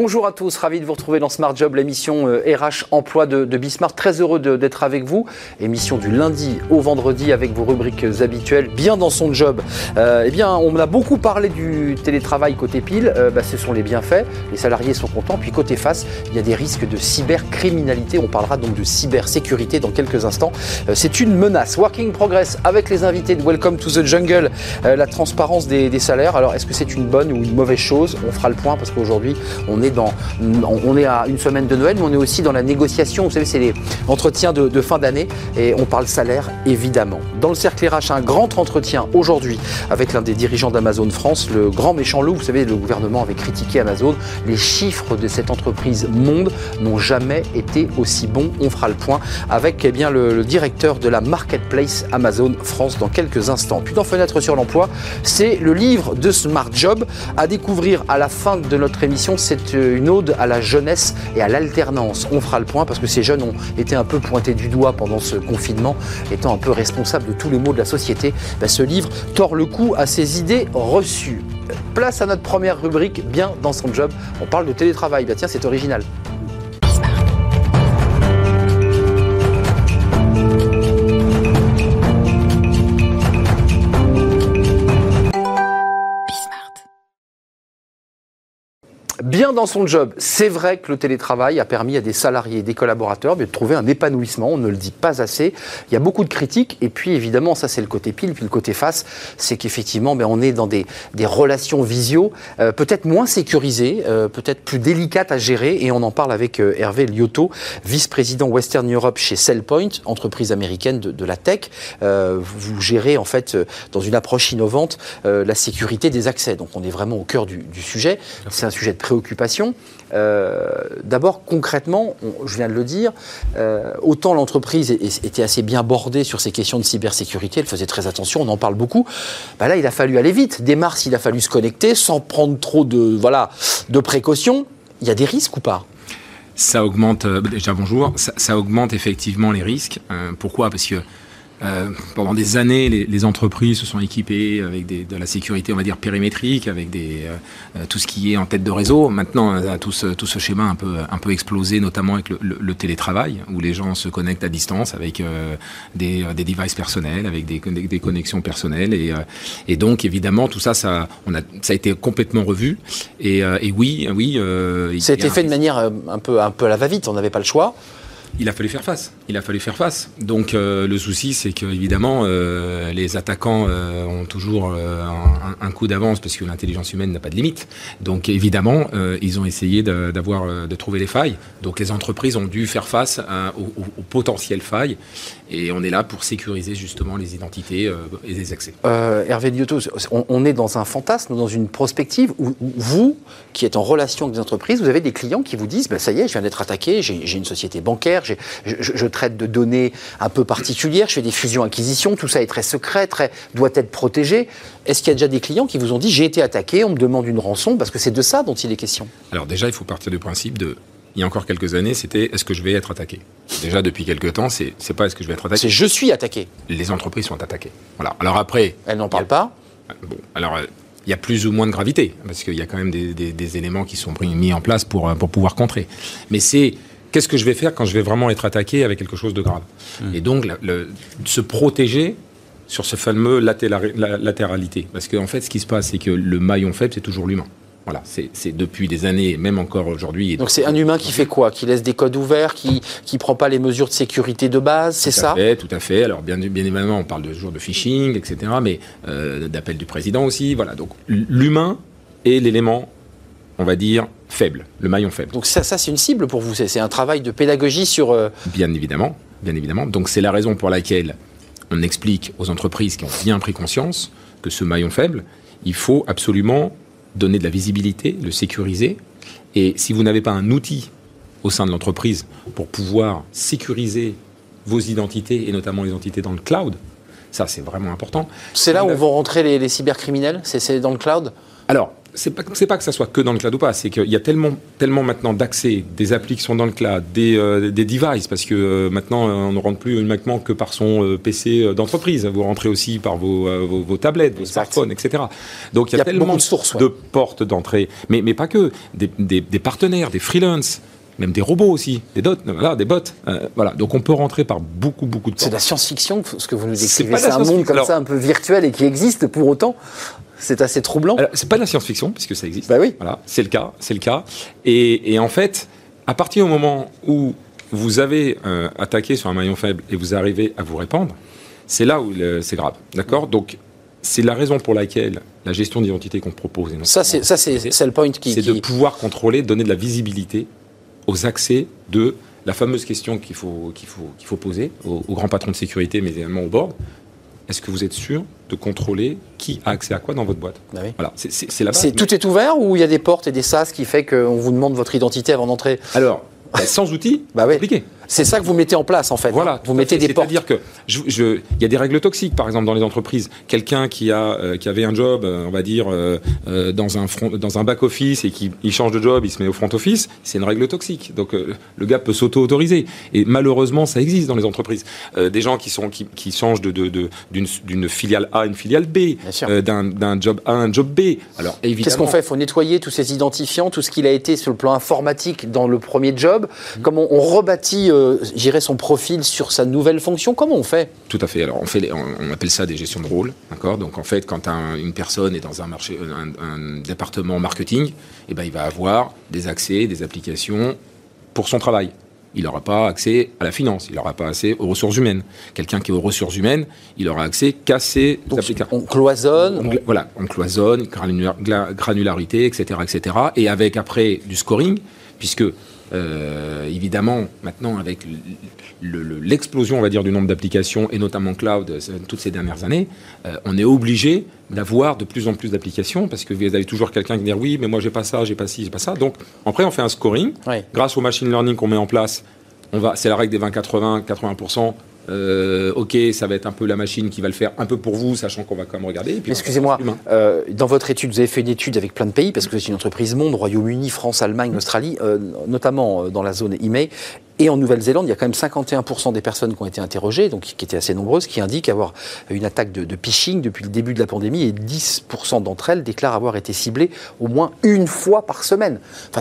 Bonjour à tous, ravi de vous retrouver dans Smart Job, l'émission RH euh, Emploi de, de Bismart. Très heureux d'être avec vous. Émission du lundi au vendredi avec vos rubriques habituelles. Bien dans son job. Euh, eh bien, on a beaucoup parlé du télétravail côté pile. Euh, bah, ce sont les bienfaits. Les salariés sont contents. Puis côté face, il y a des risques de cybercriminalité. On parlera donc de cybersécurité dans quelques instants. C'est une menace. Working Progress avec les invités de Welcome to the Jungle. la transparence des, salaires. Alors, est-ce que c'est une bonne ou une mauvaise chose? On fera le point parce qu'aujourd'hui, on on on est à une semaine de Noël, mais on est aussi dans la négociation. Vous savez, c'est les entretiens de, fin d'année et on parle salaire, évidemment. Dans le cercle RH, un grand entretien aujourd'hui avec l'un des dirigeants d'Amazon France, le grand méchant loup. Vous savez, le gouvernement avait critiqué Amazon. Les chiffres de cette entreprise monde n'ont jamais été aussi bons. On fera le point avec eh bien, le, directeur de la marketplace Amazon France dans quelques instants. Puis dans Fenêtre sur l'emploi, c'est le livre de Smart Job à découvrir à la fin de notre émission. C'est une ode à la jeunesse et à l'alternance. On fera le point parce que ces jeunes ont été un peu pointés du doigt pendant ce confinement, étant un peu responsables de tous les maux de la société. Ben, ce livre tord le cou à ces idées reçues. Place à notre première rubrique, bien dans son job. On parle de télétravail. Ben, tiens, c'est original. Bien dans son job. C'est vrai que le télétravail a permis à des salariés et des collaborateurs de trouver un épanouissement. On ne le dit pas assez. Il y a beaucoup de critiques. Et puis, évidemment, ça, c'est le côté pile. Puis le côté face, c'est qu'effectivement, ben, on est dans des, relations visio, euh, peut-être moins sécurisées, euh, peut-être plus délicates à gérer. Et on en parle avec euh, Hervé Lyoto, vice-président Western Europe chez Cellpoint, entreprise américaine de, la tech. vous gérez, en fait, dans une approche innovante, la sécurité des accès. Donc, on est vraiment au cœur du, du sujet. C'est un sujet de préoccupation. Euh, d'abord, concrètement, je viens de le dire, euh, autant l'entreprise était assez bien bordée sur ces questions de cybersécurité, elle faisait très attention, on en parle beaucoup. Bah là, il a fallu aller vite. Dès mars, il a fallu se connecter sans prendre trop de, voilà, de précautions. Il y a des risques ou pas? Ça augmente, euh, déjà bonjour, ça, augmente effectivement les risques. pourquoi? Parce que euh, pendant des années, les, les, entreprises se sont équipées avec des, de la sécurité, on va dire périmétrique, avec des, euh, tout ce qui est en tête de réseau. Maintenant, euh, tout ce, tout ce schéma un peu, un peu explosé, notamment avec le, le, télétravail, où les gens se connectent à distance avec euh, des, des devices personnels, avec des, des connexions personnelles, et, et, donc évidemment tout ça, ça, on a, ça a été complètement revu. Et, et oui, oui. ça a été fait de manière un peu, un peu à la va-vite. On n'avait pas le choix il a fallu faire face. Il a fallu faire face. Donc euh, le souci, c'est que évidemment, euh, les attaquants euh, ont toujours un, coup d'avance parce que l'intelligence humaine n'a pas de limite. Donc évidemment, ils ont essayé d'avoir de, trouver les failles. Donc les entreprises ont dû faire face aux, potentielles failles. Et on est là pour sécuriser justement les identités et les accès. Hervé Lyoto, on, est dans un fantasme, dans une prospective où, vous, qui êtes en relation avec des entreprises, vous avez des clients qui vous disent ben, ça y est, je viens d'être attaqué, j'ai une société bancaire je, traite de données un peu particulières, je fais des fusions-acquisitions, tout ça est très secret, très, doit être protégé. Est-ce qu'il y a déjà des clients qui vous ont dit j'ai été attaqué, on me demande une rançon Parce que c'est de ça dont il est question? Alors déjà, il faut partir du principe de il y a encore quelques années, c'était est-ce que je vais être attaqué? Déjà, depuis quelques temps, c'est, c'est pas est-ce que je vais être attaqué? C'est je suis attaqué. Les entreprises sont attaquées. Voilà. Alors après. Elles n'en parlent pas Bon, alors. Euh, il y a plus ou moins de gravité, parce qu'il y a quand même des, des, éléments qui sont mis en place pour, pour pouvoir contrer. Mais c'est qu'est-ce que je vais faire quand je vais vraiment être attaqué avec quelque chose de grave hmm. Et donc, se protéger sur ce fameux latéralité. Parce qu'en fait, ce qui se passe, c'est que le maillon faible, c'est toujours l'humain. Voilà, c'est depuis des années, même encore aujourd'hui. Donc c'est un humain qui fait quoi? Qui laisse des codes ouverts, qui ne prend pas les mesures de sécurité de base, c'est ça? fait, Tout à fait. Alors bien, bien évidemment, on parle de jour de phishing, etc., mais euh, d'appel du président aussi. Voilà, donc l'humain est l'élément on va dire, faible, le maillon faible. Donc ça, ça c'est une cible pour vous, c'est un travail de pédagogie sur... Euh, bien évidemment, bien évidemment. Donc c'est la raison pour laquelle on explique aux entreprises qui ont bien pris conscience que ce maillon faible, il faut absolument donner de la visibilité, le sécuriser. Et si vous n'avez pas un outil au sein de l'entreprise pour pouvoir sécuriser vos identités, et notamment les identités dans le cloud, ça c'est vraiment important. C'est là où vont rentrer les, les cybercriminels? C'est dans le cloud? Alors, c'est pas, pas que ça soit que dans le cloud ou pas, c'est qu'il y a tellement, tellement maintenant d'accès, des applis qui sont dans le cloud, des, euh, des devices, parce que euh, maintenant on ne rentre plus uniquement que par son euh, PC d'entreprise, vous rentrez aussi par vos, vos, vos tablettes, vos smartphones, etc. Donc il y a, tellement de, sources, de portes d'entrée, mais, mais pas que, des, des, des partenaires, des freelances même des robots aussi, des dots, voilà, des bots. voilà, donc on peut rentrer par beaucoup, beaucoup de C'est de la science-fiction, ce que vous nous décrivez. C'est un monde comme ça, un peu virtuel et qui existe pour autant. C'est assez troublant. C'est pas de la science-fiction, puisque ça existe. Bah oui. Voilà, c'est le cas, c'est le cas. Et, en fait, à partir du moment où vous avez euh, attaqué sur un maillon faible et vous arrivez à vous répandre, c'est là où c'est grave. D'accord? Donc, c'est la raison pour laquelle la gestion d'identité qu'on propose. Ça, c'est ça, c'est le point qui. C'est de pouvoir contrôler, donner de la visibilité aux accès de la fameuse question qu'il faut, qu'il faut, qu'il faut poser aux, aux, grands patrons de sécurité, mais également au board est-ce que vous êtes sûr de contrôler qui a accès à quoi dans votre boîte bah Voilà, c'est la base. Tout est ouvert ou il y a des portes et des sas qui fait qu'on vous demande votre identité avant d'entrer? Alors, bah, sans outils, bah oui. compliqué. C'est ça que vous mettez en place, en fait. Voilà. Vous mettez des portes. C'est-à-dire que il y a des règles toxiques, par exemple, dans les entreprises. Quelqu'un qui a, euh, qui avait un job, euh, on va dire, euh, dans un front, dans un back office et qui il change de job, il se met au front office, c'est une règle toxique. Donc le gars peut s'auto-autoriser. Et malheureusement, ça existe dans les entreprises. des gens qui sont, qui, qui changent de, de, d'une, filiale A à une filiale B, d'un, job A à un job B. Alors évidemment. Qu'est-ce qu'on fait? Il faut nettoyer tous ces identifiants, tout ce qu'il a été sur le plan informatique dans le premier job. Mmh. Comment on rebâtit euh, son profil sur sa nouvelle fonction Comment on fait? Tout à fait. Alors, on, fait on, appelle ça des gestions de rôle. D'accord? Donc, en fait, quand une personne est dans un, marché, un, département marketing, eh ben, il va avoir des accès, des applications pour son travail il n'aura pas accès à la finance, il n'aura pas accès aux ressources humaines. Quelqu'un qui est aux ressources humaines, il aura accès qu'à ces applications. On cloisonne. Voilà, on cloisonne, granularité, etc., etc. Et avec après du scoring, puisque euh, évidemment, maintenant, avec l'explosion, on va dire, du nombre d'applications, et notamment cloud, euh, toutes ces dernières années, euh, on est obligé d'avoir de plus en plus d'applications, parce que vous avez toujours quelqu'un qui dit oui, mais moi j'ai pas ça, j'ai pas ci, j'ai pas ça. Donc, après, on fait un scoring. Grâce au machine learning qu'on met en place, on va, c'est la règle des 20-80, 80%. Euh, ok, ça va être un peu la machine qui va le faire un peu pour vous, sachant qu'on va quand même regarder. Excusez-moi, euh, dans votre étude, vous avez fait une étude avec plein de pays, parce que êtes une entreprise monde, Royaume-Uni, France, Allemagne, Australie, euh, notamment dans la zone email. Et en Nouvelle-Zélande, il y a quand même 51% des personnes qui ont été interrogées, donc qui étaient assez nombreuses, qui indiquent avoir une attaque de, de phishing depuis le début de la pandémie et 10% d'entre elles déclarent avoir été ciblées au moins une fois par semaine. Enfin,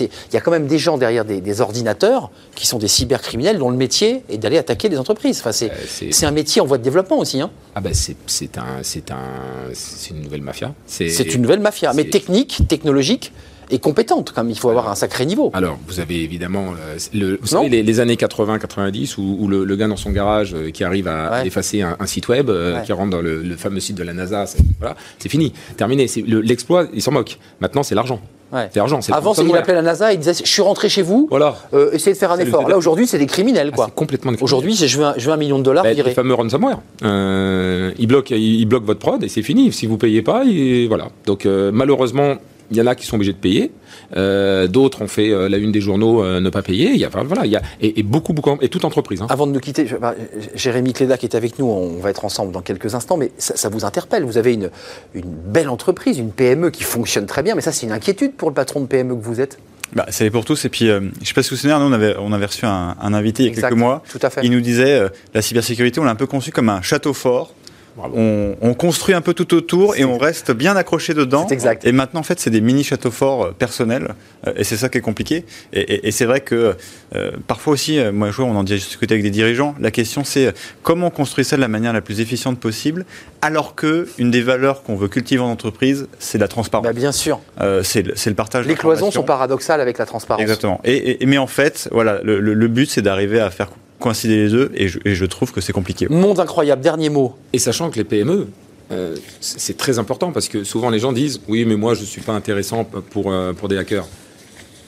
il y a quand même des gens derrière des, ordinateurs qui sont des cybercriminels dont le métier est d'aller attaquer des entreprises. Enfin, c'est euh, un métier en voie de développement aussi. Hein. Ah ben c'est un, un, une nouvelle mafia. C'est une nouvelle mafia, mais technique, technologique et compétente, comme il faut avoir un sacré niveau. Alors, vous avez évidemment euh, le, vous savez, les, années 80-90 où, le, gars dans son garage euh, qui arrive à effacer un, site web, euh, qui rentre dans le, fameux site de la NASA, c'est voilà, fini, terminé. L'exploit, il s'en moque. Maintenant, c'est l'argent. C'est l'argent. Avant, il appelait la NASA, il disait Je suis rentré chez vous, voilà. essayez de faire un effort. Là, aujourd'hui, c'est des criminels. Ah, quoi. complètement Aujourd'hui, je, veux un, je veux un million de dollars. Bah, les fameux ransomware. Euh, ils, bloquent, ils, bloquent votre prod et c'est fini. Si vous payez pas, voilà. Donc, malheureusement, il y en a qui sont obligés de payer. Euh, d'autres ont fait euh, la une des journaux euh, ne pas payer. Il y a, voilà, il y a, et, beaucoup, beaucoup, et toute entreprise. Hein. Avant de nous quitter, bah, Jérémy Cléda qui est avec nous, on va être ensemble dans quelques instants, mais ça, vous interpelle. Vous avez une, une belle entreprise, une PME qui fonctionne très bien, mais ça, c'est une inquiétude pour le patron de PME que vous êtes bah, c'est pour tous. Et puis, je ne sais pas si vous vous souvenez, nous, on avait, on avait reçu un, invité il y a quelques mois. Tout à fait. Il nous disait la cybersécurité, on l'a un peu conçu comme un château fort on, construit un peu tout autour et on reste bien accroché dedans. Exact. Et maintenant, en fait, c'est des mini châteaux forts euh, personnels. Euh, et c'est ça qui est compliqué. Et, c'est vrai que euh, parfois aussi, moi, je vois, on en discuté avec des dirigeants. La question, c'est comment on construit ça de la manière la plus efficiente possible, alors que une des valeurs qu'on veut cultiver en entreprise, c'est la transparence. Bah, bien sûr. c'est le, partage. Les cloisons sont paradoxales avec la transparence. Exactement. Et, mais en fait, voilà, le but, c'est d'arriver à faire coïncider les deux et je, trouve que c'est compliqué. Monde incroyable, dernier mot. Et sachant que les PME, euh, c'est très important parce que souvent les gens disent oui mais moi je ne suis pas intéressant pour, euh, pour des hackers.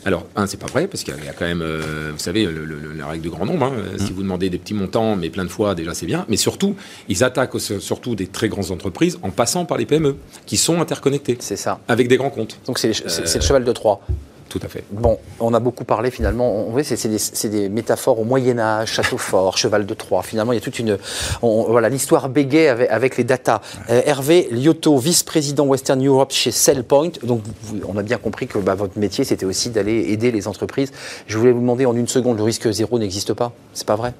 Alors, un, c'est pas vrai, parce qu'il y a quand même, euh, vous savez, la règle du grand nombre. Hein. Si mmh. vous demandez des petits montants, mais plein de fois, déjà, c'est bien. Mais surtout, ils attaquent surtout des très grandes entreprises en passant par les PME, qui sont interconnectées. C'est ça. Avec des grands comptes. Donc, c'est le cheval de Troie. Tout à fait. Bon, on a beaucoup parlé finalement. On, c'est, des, des, métaphores au Moyen Âge, château fort, cheval de Troie. Finalement, il y a toute une, voilà, l'histoire bégaye avec, les datas. Euh, Hervé Lyoto, vice-président Western Europe chez Cellpoint. Donc, on a bien compris que bah, votre métier, c'était aussi d'aller aider les entreprises. Je voulais vous demander en une seconde, le risque zéro n'existe pas? C'est pas vrai?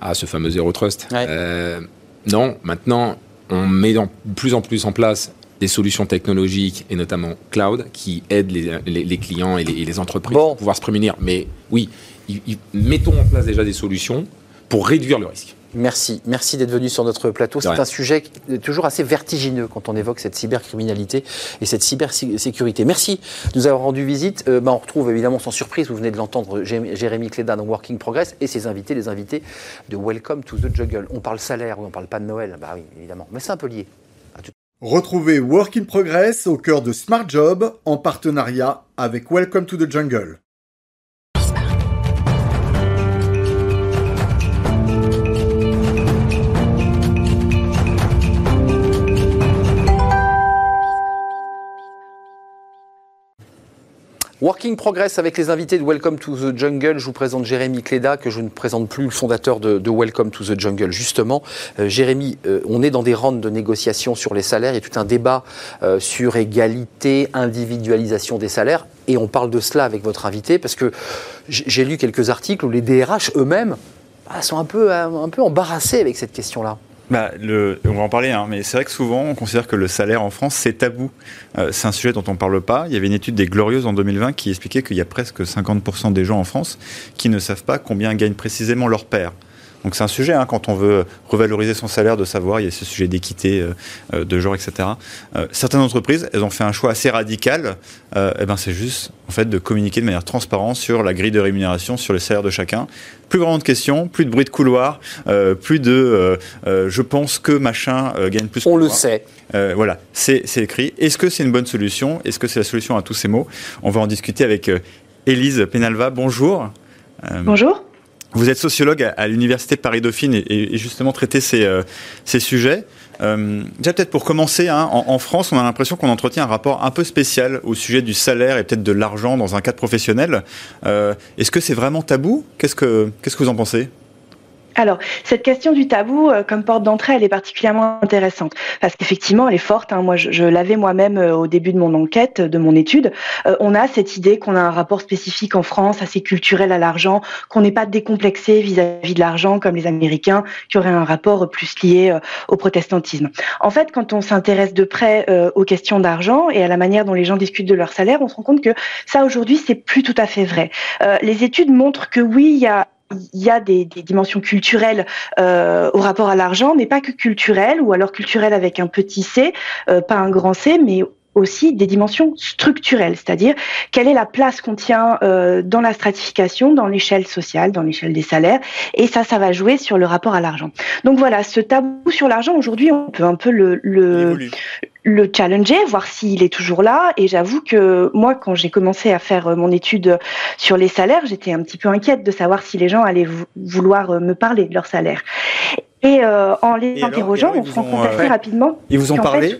Ah, ce fameux zéro trust. Euh, non, maintenant, on met de plus en plus en place des solutions technologiques et notamment cloud qui aident les, clients et les, entreprises à pouvoir se prémunir. Mais oui, mettons en place déjà des solutions pour réduire le risque. Merci, merci d'être venu sur notre plateau. C'est un sujet toujours assez vertigineux quand on évoque cette cybercriminalité et cette cybersécurité. Merci de nous avoir rendu visite. Euh, bah, on retrouve évidemment sans surprise, vous venez de l'entendre, Jérémy Cléda dans Working Progress et ses invités, les invités de Welcome to the Jungle. On parle salaire, on ne parle pas de Noël, bah oui, évidemment, mais c'est un peu lié. Retrouvez Work in Progress au cœur de Smart Job en partenariat avec Welcome to the Jungle. Working Progress avec les invités de Welcome to the Jungle. Je vous présente Jérémy Cléda, que je ne présente plus, le fondateur de, Welcome to the Jungle. Justement, euh, Jérémy, euh, on est dans des rounds de négociations sur les salaires. Il y a tout un débat euh, sur égalité, individualisation des salaires. Et on parle de cela avec votre invité parce que j'ai lu quelques articles où les DRH eux-mêmes bah, sont un peu, un peu embarrassés avec cette question-là. Bah, le, on va en parler, hein, mais c'est vrai que souvent on considère que le salaire en France c'est tabou. Euh, c'est un sujet dont on ne parle pas. Il y avait une étude des Glorieuses en 2020 qui expliquait qu'il y a presque 50% des gens en France qui ne savent pas combien gagne précisément leur père. Donc c'est un sujet, hein, quand on veut revaloriser son salaire, de savoir, il y a ce sujet d'équité, euh, euh, de genre, etc. Euh, certaines entreprises, elles ont fait un choix assez radical, et eh ben c'est juste en fait de communiquer de manière transparente sur la grille de rémunération, sur les salaires de chacun. Plus grande question, plus de bruit de couloir, plus de je pense que machin gagne plus. On le sait. voilà, c'est écrit. Est-ce que c'est une bonne solution? Est-ce que c'est la solution à tous ces mots On va en discuter avec Élise Penalva. Bonjour. Bonjour. Vous êtes sociologue à, l'Université Paris-Dauphine et, justement traitez ces, euh, ces sujets. Euh, déjà peut-être pour commencer, hein, en, France, on a l'impression qu'on entretient un rapport un peu spécial au sujet du salaire et peut-être de l'argent dans un cadre professionnel. Euh, est-ce que c'est vraiment tabou? Que qu'est-ce que vous en pensez? Alors, cette question du tabou euh, comme porte d'entrée, elle est particulièrement intéressante parce qu'effectivement, elle est forte. Hein. Moi, je, l'avais moi-même euh, au début de mon enquête, de mon étude. Euh, on a cette idée qu'on a un rapport spécifique en France, assez culturel à l'argent, qu'on n'est pas décomplexé vis-à-vis de l'argent comme les Américains, qui auraient un rapport plus lié au protestantisme. En fait, quand on s'intéresse de près aux questions d'argent et à la manière dont les gens discutent de leur salaire, on se rend compte que ça aujourd'hui, c'est plus tout à fait vrai. les études montrent que oui, il y a il y a des, dimensions culturelles euh, au rapport à l'argent, mais pas que culturelles, ou alors culturelles avec un petit c, euh, pas un grand c, mais aussi des dimensions structurelles, c'est-à-dire quelle est la place qu'on tient euh, dans la stratification, dans l'échelle sociale, dans l'échelle des salaires, et ça, ça va jouer sur le rapport à l'argent. Donc voilà, ce tabou sur l'argent, aujourd'hui, on peut un peu le, le, le challenger, voir s'il est toujours là. Et j'avoue que moi, quand j'ai commencé à faire euh, mon étude sur les salaires, j'étais un petit peu inquiète de savoir si les gens allaient vouloir euh, me parler de leur salaire. Et euh, en les interrogeant, on se rend compte assez rapidement. Ils vous ont parlé?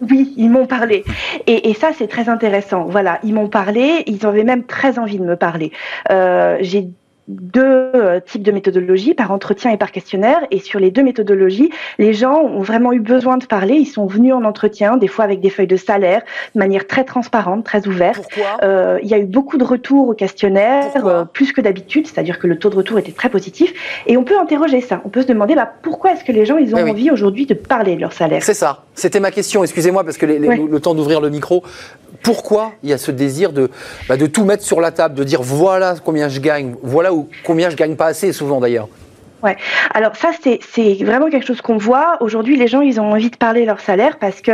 Oui, ils m'ont parlé. Et, ça, c'est très intéressant. Voilà, ils m'ont parlé, ils avaient même très envie de me parler. Euh, j'ai deux euh, types de méthodologies, par entretien et par questionnaire. Et sur les deux méthodologies, les gens ont vraiment eu besoin de parler. Ils sont venus en entretien, des fois avec des feuilles de salaire, de manière très transparente, très ouverte. Euh, il y a eu beaucoup de retours au questionnaire, euh, plus que d'habitude, c'est-à-dire que le taux de retour était très positif. Et on peut interroger ça. On peut se demander bah, pourquoi est-ce que les gens ils ont envie aujourd'hui de parler de leur salaire? C'est ça. C'était ma question. Excusez-moi parce que le temps d'ouvrir le micro pourquoi il y a ce désir de, bah, de tout mettre sur la table, de dire voilà combien je gagne, voilà où, combien je gagne pas assez souvent d'ailleurs Ouais. Alors ça c'est vraiment quelque chose qu'on voit aujourd'hui. Les gens ils ont envie de parler de leur salaire parce que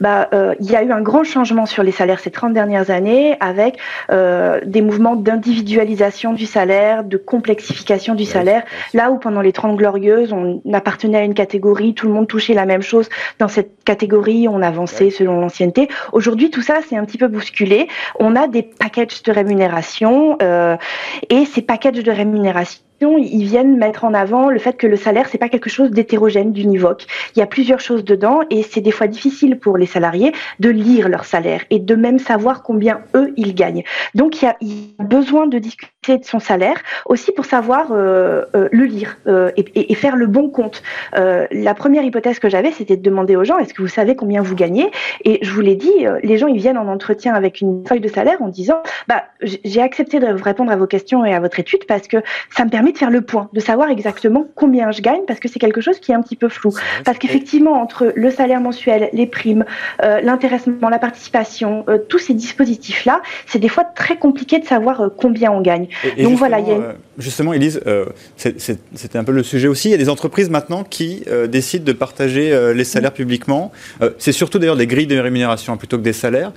bah euh, il y a eu un grand changement sur les salaires ces 30 dernières années avec euh, des mouvements d'individualisation du salaire, de complexification du salaire. Là où pendant les 30 glorieuses on appartenait à une catégorie, tout le monde touchait la même chose dans cette catégorie, on avançait selon l'ancienneté. Aujourd'hui tout ça c'est un petit peu bousculé. On a des packages de rémunération euh, et ces packages de rémunération ils viennent mettre en avant le fait que le salaire, c'est pas quelque chose d'hétérogène, d'univoque. Il y a plusieurs choses dedans et c'est des fois difficile pour les salariés de lire leur salaire et de même savoir combien eux, ils gagnent. Donc, il y a, besoin de discuter de son salaire aussi pour savoir euh, euh, le lire euh, et, et, faire le bon compte. la première hypothèse que j'avais, c'était de demander aux gens, est-ce que vous savez combien vous gagnez? Et je vous l'ai dit, les gens, ils viennent en entretien avec une feuille de salaire en disant, bah, j'ai accepté de répondre à vos questions et à votre étude parce que ça me permet de faire le point, de savoir exactement combien je gagne, parce que c'est quelque chose qui est un petit peu flou. Parce qu'effectivement, entre le salaire mensuel, les primes, euh, l'intéressement, la participation, euh, tous ces dispositifs-là, c'est des fois très compliqué de savoir euh, combien on gagne. Donc voilà, il y a Justement, Elise, c'était un peu le sujet aussi. Il y a des entreprises maintenant qui décident de partager les salaires publiquement. c'est surtout d'ailleurs des grilles de rémunération plutôt que des salaires.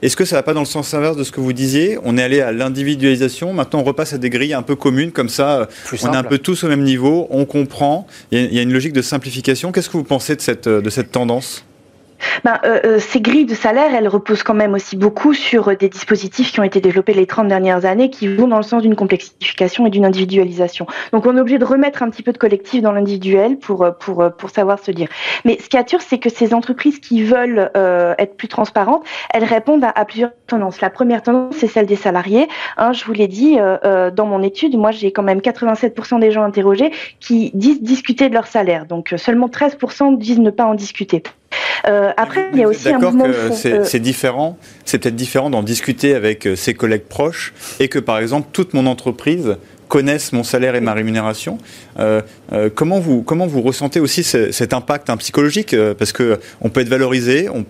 Est-ce que ça ne va pas dans le sens inverse de ce que vous disiez? On est allé à l'individualisation, maintenant on repasse à des grilles un peu communes comme ça, on est un peu tous au même niveau, on comprend, il y, a une logique de simplification. Qu'est-ce que vous pensez de cette, de cette tendance? Ben, euh, euh, ces grilles de salaire, elles reposent quand même aussi beaucoup sur des dispositifs qui ont été développés les 30 dernières années qui vont dans le sens d'une complexification et d'une individualisation. Donc on est obligé de remettre un petit peu de collectif dans l'individuel pour, euh, pour, pour savoir se dire. Mais ce qui sûr, c'est que ces entreprises qui veulent être plus transparentes, elles répondent à, plusieurs tendances. La première tendance, c'est celle des salariés. Hein, je vous l'ai dit, dans mon étude, moi j'ai quand même 87% des gens interrogés qui disent discuter de leur salaire. Donc seulement 13% disent ne pas en discuter. Euh, après, il y a aussi un mouvement euh, C'est différent. C'est peut-être différent d'en discuter avec euh, ses collègues proches et que, par exemple, toute mon entreprise connaisse mon salaire et ma rémunération. comment, vous, comment vous ressentez aussi cet impact hein, psychologique Parce qu'on peut être valorisé, on,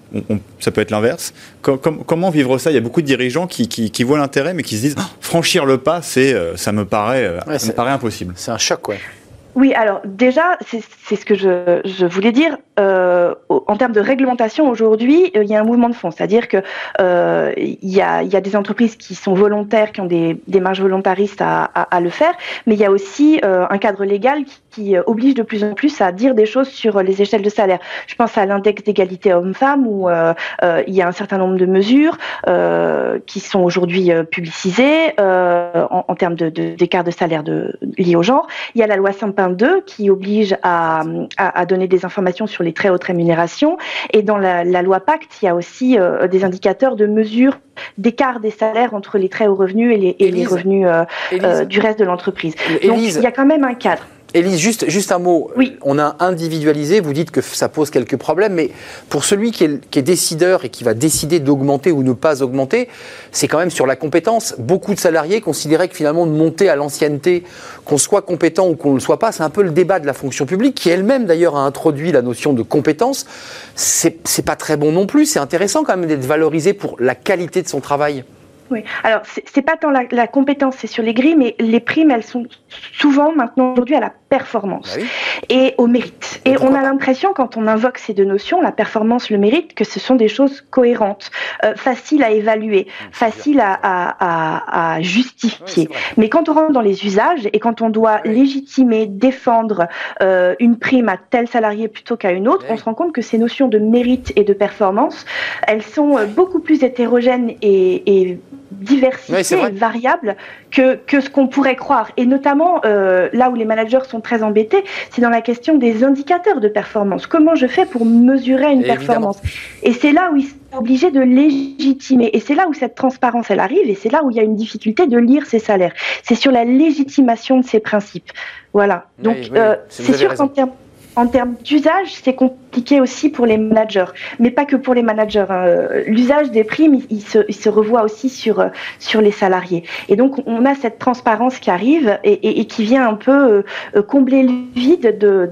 ça peut être l'inverse. comment vivre ça? Il y a beaucoup de dirigeants qui, qui, voient l'intérêt, mais qui se disent ah, franchir le pas, c'est, ça, me paraît, ça me paraît impossible. C'est un choc, ouais. Oui, alors déjà, c'est ce que je, je voulais dire. Euh, en termes de réglementation, aujourd'hui, euh, il y a un mouvement de fond. C'est-à-dire que euh, il, y a, il y a des entreprises qui sont volontaires, qui ont des démarches volontaristes à, à, à le faire, mais il y a aussi euh, un cadre légal qui, qui, oblige de plus en plus à dire des choses sur les échelles de salaire. Je pense à l'index d'égalité homme-femme où il y a un certain nombre de mesures qui sont aujourd'hui publicisées en, en, termes d'écart de, de, salaire de, liés au genre. Il y a la loi Saint 2 qui oblige à, à, donner des informations sur les très hautes rémunérations. Et dans la, loi Pacte, il y a aussi euh, des indicateurs de mesure d'écart des salaires entre les très hauts revenus et les, et les revenus euh, euh, du reste de l'entreprise. Donc il y a quand même un cadre. Élise, juste, juste un mot. Oui. On a individualisé, vous dites que ça pose quelques problèmes, mais pour celui qui est, décideur et qui va décider d'augmenter ou ne pas augmenter, c'est quand même sur la compétence. Beaucoup de salariés considéraient que finalement de monter à l'ancienneté, qu'on soit compétent ou qu'on ne le soit pas, c'est un peu le débat de la fonction publique, qui elle-même d'ailleurs a introduit la notion de compétence. C'est pas très bon non plus, c'est intéressant quand même d'être valorisé pour la qualité de son travail. Oui, alors c'est pas tant la, la compétence, c'est sur les grilles, mais les primes, elles sont souvent maintenant aujourd'hui à la performance bah et au mérite. Et, on a l'impression, quand on invoque ces deux notions, la performance, le mérite, que ce sont des choses cohérentes, euh, faciles à évaluer, faciles à, à, à, justifier. Mais quand on rentre dans les usages et quand on doit légitimer, défendre euh, une prime à tel salarié plutôt qu'à une autre, on se rend compte que ces notions de mérite et de performance, elles sont euh, beaucoup plus hétérogènes et, et diversifiées et variables que, que ce qu'on pourrait croire. Et notamment, euh, là où les managers sont très embêtés, c'est dans la question des indicateurs de performance. Comment je fais pour mesurer une performance? Et c'est là où ils sont obligés de légitimer. Et c'est là où cette transparence, elle arrive. Et c'est là où il y a une difficulté de lire ces salaires. C'est sur la légitimation de ces principes. Voilà. Donc, euh, c'est sûr qu'en termes en termes d'usage, c'est compliqué aussi pour les managers, mais pas que pour les managers. Hein. L'usage des primes, il, se, revoit aussi sur, sur les salariés. Et donc, on a cette transparence qui arrive et, qui vient un peu euh, combler le vide de,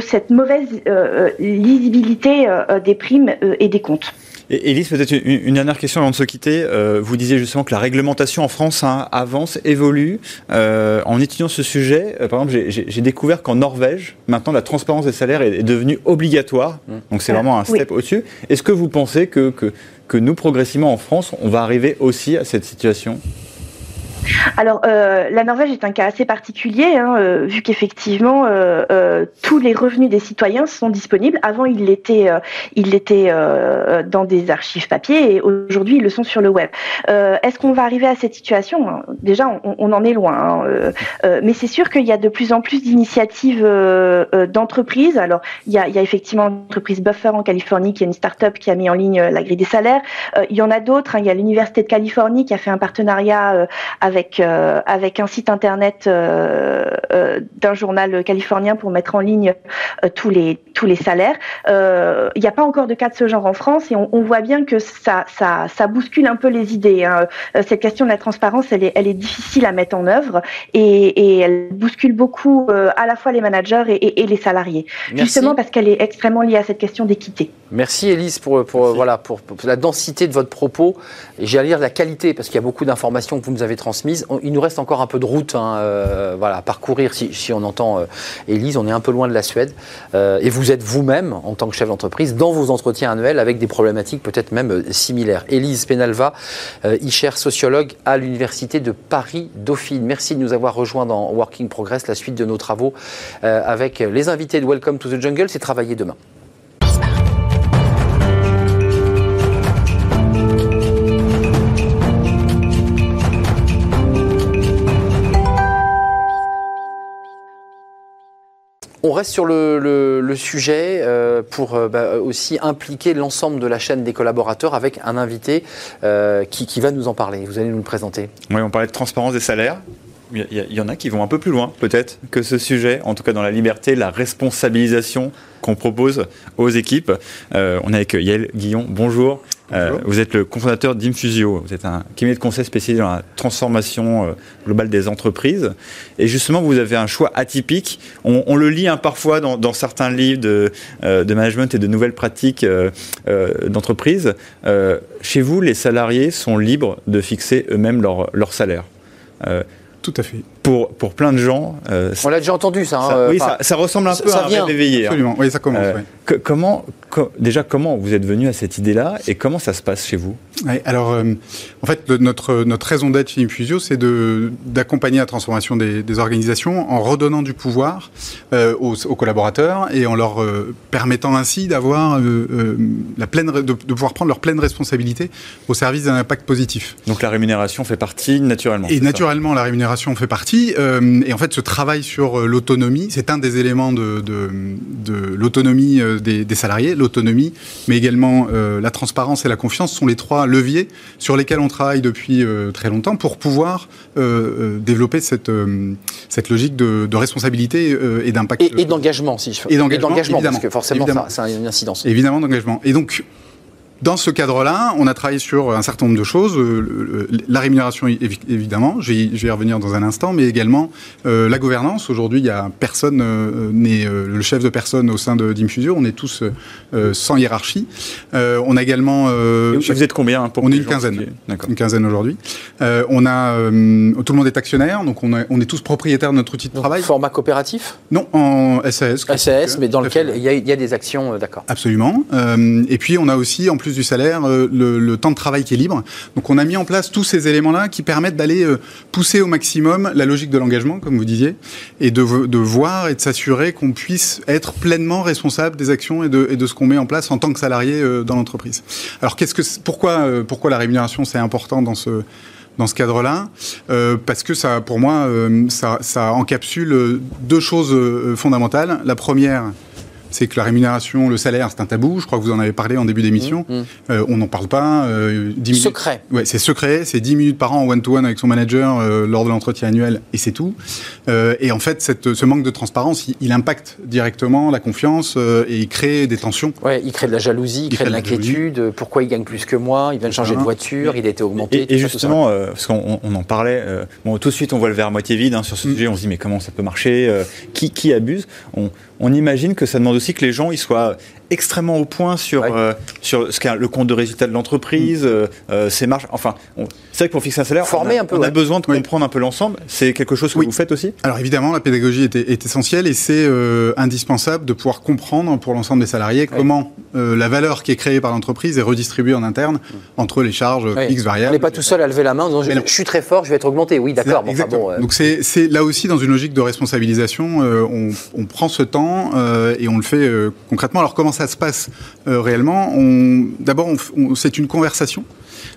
cette mauvaise euh, lisibilité euh, des primes et des comptes. Élise, peut-être une, dernière question avant de se quitter. Euh, vous disiez justement que la réglementation en France hein, avance, évolue. Euh, en étudiant ce sujet, euh, par exemple, j'ai découvert qu'en Norvège, maintenant, la transparence des salaires est, devenue obligatoire. Mmh. Donc c'est vraiment un step au-dessus. Est-ce que vous pensez que, que, que nous, progressivement en France, on va arriver aussi à cette situation? Alors, euh, la Norvège est un cas assez particulier, hein, euh, vu qu'effectivement, euh, tous les revenus des citoyens sont disponibles. Avant, ils l'étaient, dans des archives papier, et aujourd'hui, ils le sont sur le web. Est-ce qu'on va arriver à cette situation? Déjà, on, en est loin, hein, mais c'est sûr qu'il y a de plus en plus d'initiatives d'entreprises. Alors, il y a, il y a effectivement l'entreprise Buffer en Californie, qui est une start-up qui a mis en ligne la grille des salaires. il y en a d'autres. Hein, il y a l'université de Californie qui a fait un partenariat avec euh, avec un site internet euh, euh, d'un journal californien pour mettre en ligne tous les tous les salaires. Il n'y a pas encore de cas de ce genre en France et on, on voit bien que ça ça ça bouscule un peu les idées. Hein. Cette question de la transparence, elle est elle est difficile à mettre en œuvre et, et elle bouscule beaucoup à la fois les managers et, et, et les salariés, Merci. justement parce qu'elle est extrêmement liée à cette question d'équité. Merci Elise pour, pour Merci. voilà pour, pour, la densité de votre propos j'ai à lire la qualité parce qu'il y a beaucoup d'informations que vous nous avez transmises il nous reste encore un peu de route hein, euh, voilà, à parcourir si, on entend euh, Élise, on est un peu loin de la Suède. Euh, et vous êtes vous-même, en tant que chef d'entreprise, dans vos entretiens annuels avec des problématiques peut-être même euh, similaires. Élise Penalva, Icher, sociologue à l'Université de Paris-Dauphine. Merci de nous avoir rejoints dans Working Progress, la suite de nos travaux avec les invités de Welcome to the Jungle. C'est travailler demain. On reste sur le, sujet euh, pour euh, bah, aussi impliquer l'ensemble de la chaîne des collaborateurs avec un invité euh, qui, va nous en parler. Vous allez nous le présenter. Oui, on parlait de transparence des salaires. Il y, en a qui vont un peu plus loin, peut-être, que ce sujet, en tout cas dans la liberté, la responsabilisation qu'on propose aux équipes. On est avec Yael Guillon. Bonjour. Euh, vous êtes le cofondateur d'Infusio. Vous êtes un cabinet de conseil spécialisé dans la transformation euh, globale des entreprises. Et justement, vous avez un choix atypique. On, on le lit hein, parfois dans, dans, certains livres de, euh, de, management et de nouvelles pratiques d'entreprise. chez vous, les salariés sont libres de fixer eux-mêmes leur, leur salaire. Tout à fait. Pour, pour plein de gens. Euh, On l'a déjà entendu, ça. Hein, ça oui, ça, ça, ressemble un peu ça à vient. un rêve éveillé. Absolument, hein. oui, ça commence. Euh, oui. que, comment, co déjà, comment vous êtes venu à cette idée-là et comment ça se passe chez vous? Oui, Alors, euh, en fait, le, notre, notre raison d'être chez Infusio, c'est d'accompagner la transformation des, des, organisations en redonnant du pouvoir euh, aux, aux, collaborateurs et en leur permettant ainsi d'avoir la pleine, de, de, pouvoir prendre leur pleine responsabilité au service d'un impact positif. Donc la rémunération fait partie naturellement. Et naturellement, ça? la rémunération fait partie. Euh, et en fait, ce travail sur euh, l'autonomie, c'est un des éléments de, de, de l'autonomie euh, des, des, salariés, l'autonomie, mais également euh, la transparence et la confiance sont les trois leviers sur lesquels on travaille depuis euh, très longtemps pour pouvoir développer cette, cette logique de, de responsabilité et d'impact. Et, et d'engagement, si je Et d'engagement, parce que forcément, évidemment. ça, ça a une incidence. Évidemment, d'engagement. Et donc, dans ce cadre-là, on a travaillé sur un certain nombre de choses. Euh, la rémunération, évidemment, je vais y revenir dans un instant, mais également euh, la gouvernance. Aujourd'hui, il y a personne euh, n'est le chef de personne au sein de d'Infusio. On est tous sans hiérarchie. on a également. vous êtes combien pour On est une quinzaine. Une quinzaine aujourd'hui. on a tout le monde est actionnaire, donc on, a, on est tous propriétaires de notre outil de donc, travail. Format coopératif? Non, en SAS. SAS, mais dans lequel il y, a, il y, a, des actions, d'accord. Absolument. et puis on a aussi, en plus du salaire, euh, le, temps de travail qui est libre. Donc on a mis en place tous ces éléments-là qui permettent d'aller euh, pousser au maximum la logique de l'engagement, comme vous disiez, et de, voir et de s'assurer qu'on puisse être pleinement responsable des actions et de, ce qu'on met en place en tant que salarié euh, dans l'entreprise. Alors pourquoi la rémunération c'est important dans ce cadre-là, parce que ça, pour moi, ça, encapsule deux choses fondamentales. La première, c'est que la rémunération, le salaire, c'est un tabou. Je crois que vous en avez parlé en début d'émission. Mmh, mmh. Euh, on n'en parle pas. Euh, 10 minutes. Secret. Ouais, c'est secret. C'est 10 minutes par an en one-to-one -one avec son manager euh, lors de l'entretien annuel et c'est tout. Euh, et en fait, cette, ce manque de transparence, il, il impacte directement la confiance euh, et il crée des tensions. Ouais, il crée de la jalousie, il, il crée, de l'inquiétude. Pourquoi il gagne plus que moi? Il vient de changer de voiture, il a été augmenté. Et, et justement, euh, parce qu'on on en parlait, bon, tout de suite on voit le verre à moitié vide hein, sur ce mmh. sujet. On se dit mais comment ça peut marcher? Qui, qui abuse? On, on imagine que ça demande aussi que les gens ils soient extrêmement au point sur, Ouais. euh, sur ce qu'est le compte de résultat de l'entreprise, euh, euh, ses marges. Enfin, on- c'est vrai que pour fixer un salaire, Former on a, un peu, on a ouais. besoin de Oui. comprendre un peu l'ensemble. C'est quelque chose que Oui. vous faites aussi? Alors évidemment, la pédagogie est, est essentielle et c'est euh, indispensable de pouvoir comprendre pour l'ensemble des salariés comment euh, la valeur qui est créée par l'entreprise est redistribuée en interne entre les charges Ouais. fixes, On variables. n'est pas tout seul à lever la main en disant je, suis très fort, je vais être augmenté. Oui, d'accord. enfin bon, euh, Donc c'est c'est là aussi dans une logique de responsabilisation, euh, on, on prend ce temps euh, et on le fait euh, concrètement. Alors comment ça se passe euh, réellement D'abord, c'est une conversation,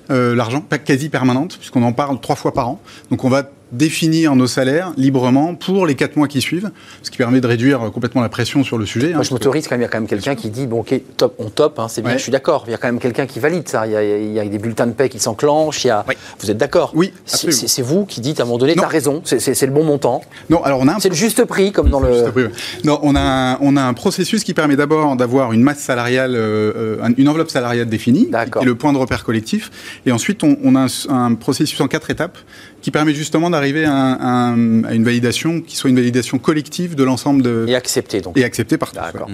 euh, l'argent, quasi permanente, puisqu'on en parle trois fois par an. Donc on va définir nos salaires librement pour les quatre mois qui suivent, ce qui permet de réduire complètement la pression sur le sujet. hein, Moi, je m'autorise quand même. Il y a quand même quelqu'un qui dit bon, ok, top, on top, hein, c'est bien, Ouais. je suis d'accord. Il y a quand même quelqu'un qui valide ça. Il y a, il y a des bulletins de paix qui s'enclenchent. Il y a... Oui. Vous êtes d'accord? Oui, C'est- vous qui dites à un moment donné, t'as raison, c'est- le bon montant, Non, alors on a un c'est le juste prix, comme dans le. Ouais. Non, on a, un, on a un processus qui permet d'abord d'avoir une masse salariale, euh, euh, une enveloppe salariale définie, qui est le point de repère collectif. Et ensuite, on, on a un, un processus en quatre étapes qui permet justement d'arriver à, un- un- à une validation qui soit une validation collective de l'ensemble de Et accepté donc. et acceptée par tous. D'accord.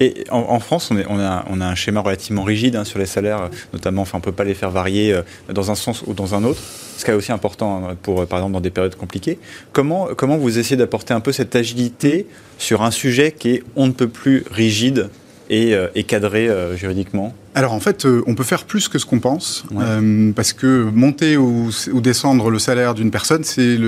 Et en, en France, on, est- on a, on a un schéma relativement rigide hein, sur les salaires, notamment, enfin, on ne peut pas les faire varier euh, dans un sens ou dans un autre, ce qui est aussi important hein, pour, euh, par exemple, dans des périodes compliquées. Comment, comment vous essayez d'apporter un peu cette agilité sur un sujet qui est on ne peut plus rigide et, euh, et cadré euh, juridiquement? Alors en fait, euh, on peut faire plus que ce qu'on pense, Ouais. euh, parce que monter ou, ou descendre le salaire d'une personne, c'est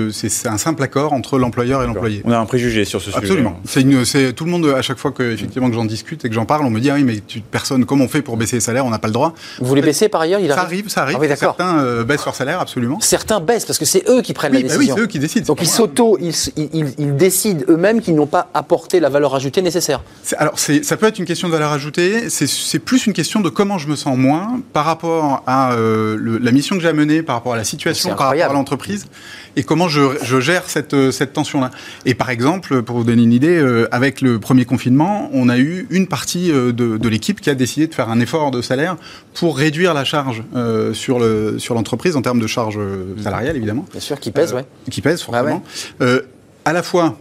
un simple accord entre l'employeur et l'employé. On a un préjugé sur ce sujet. Absolument. C'est tout le monde à chaque fois que effectivement que j'en discute et que j'en parle, on me dit ah oui mais tu, personne comment on fait pour baisser les salaires, on n'a pas le droit. Vous voulez baisser par ailleurs il Ça arrive, ça arrive. Ah oui. Certains euh, baissent leur salaire absolument. Certains baissent parce que c'est eux qui prennent Oui, la bah oui, décision. c'est eux qui décident. donc ils s'auto, ils, ils- ils- ils décident eux-mêmes qu'ils n'ont pas apporté la valeur ajoutée nécessaire. C'est- Alors, c'est- ça peut être une question de valeur ajoutée, c'est plus une question de comment je me sens moi par rapport à euh, le- la mission que j'ai à mener, par rapport à la situation, par rapport à l'entreprise, et comment je, je gère cette, euh, cette tension-là. Et par exemple, pour vous donner une idée, euh, avec le premier confinement, on a eu une partie de, de l'équipe qui a décidé de faire un effort de salaire pour réduire la charge euh, sur le- sur l'entreprise en termes de charge salariale, évidemment Bien sûr, qui pèsent, Euh, ouais. qui pèse Ah ouais. forcément. À la fois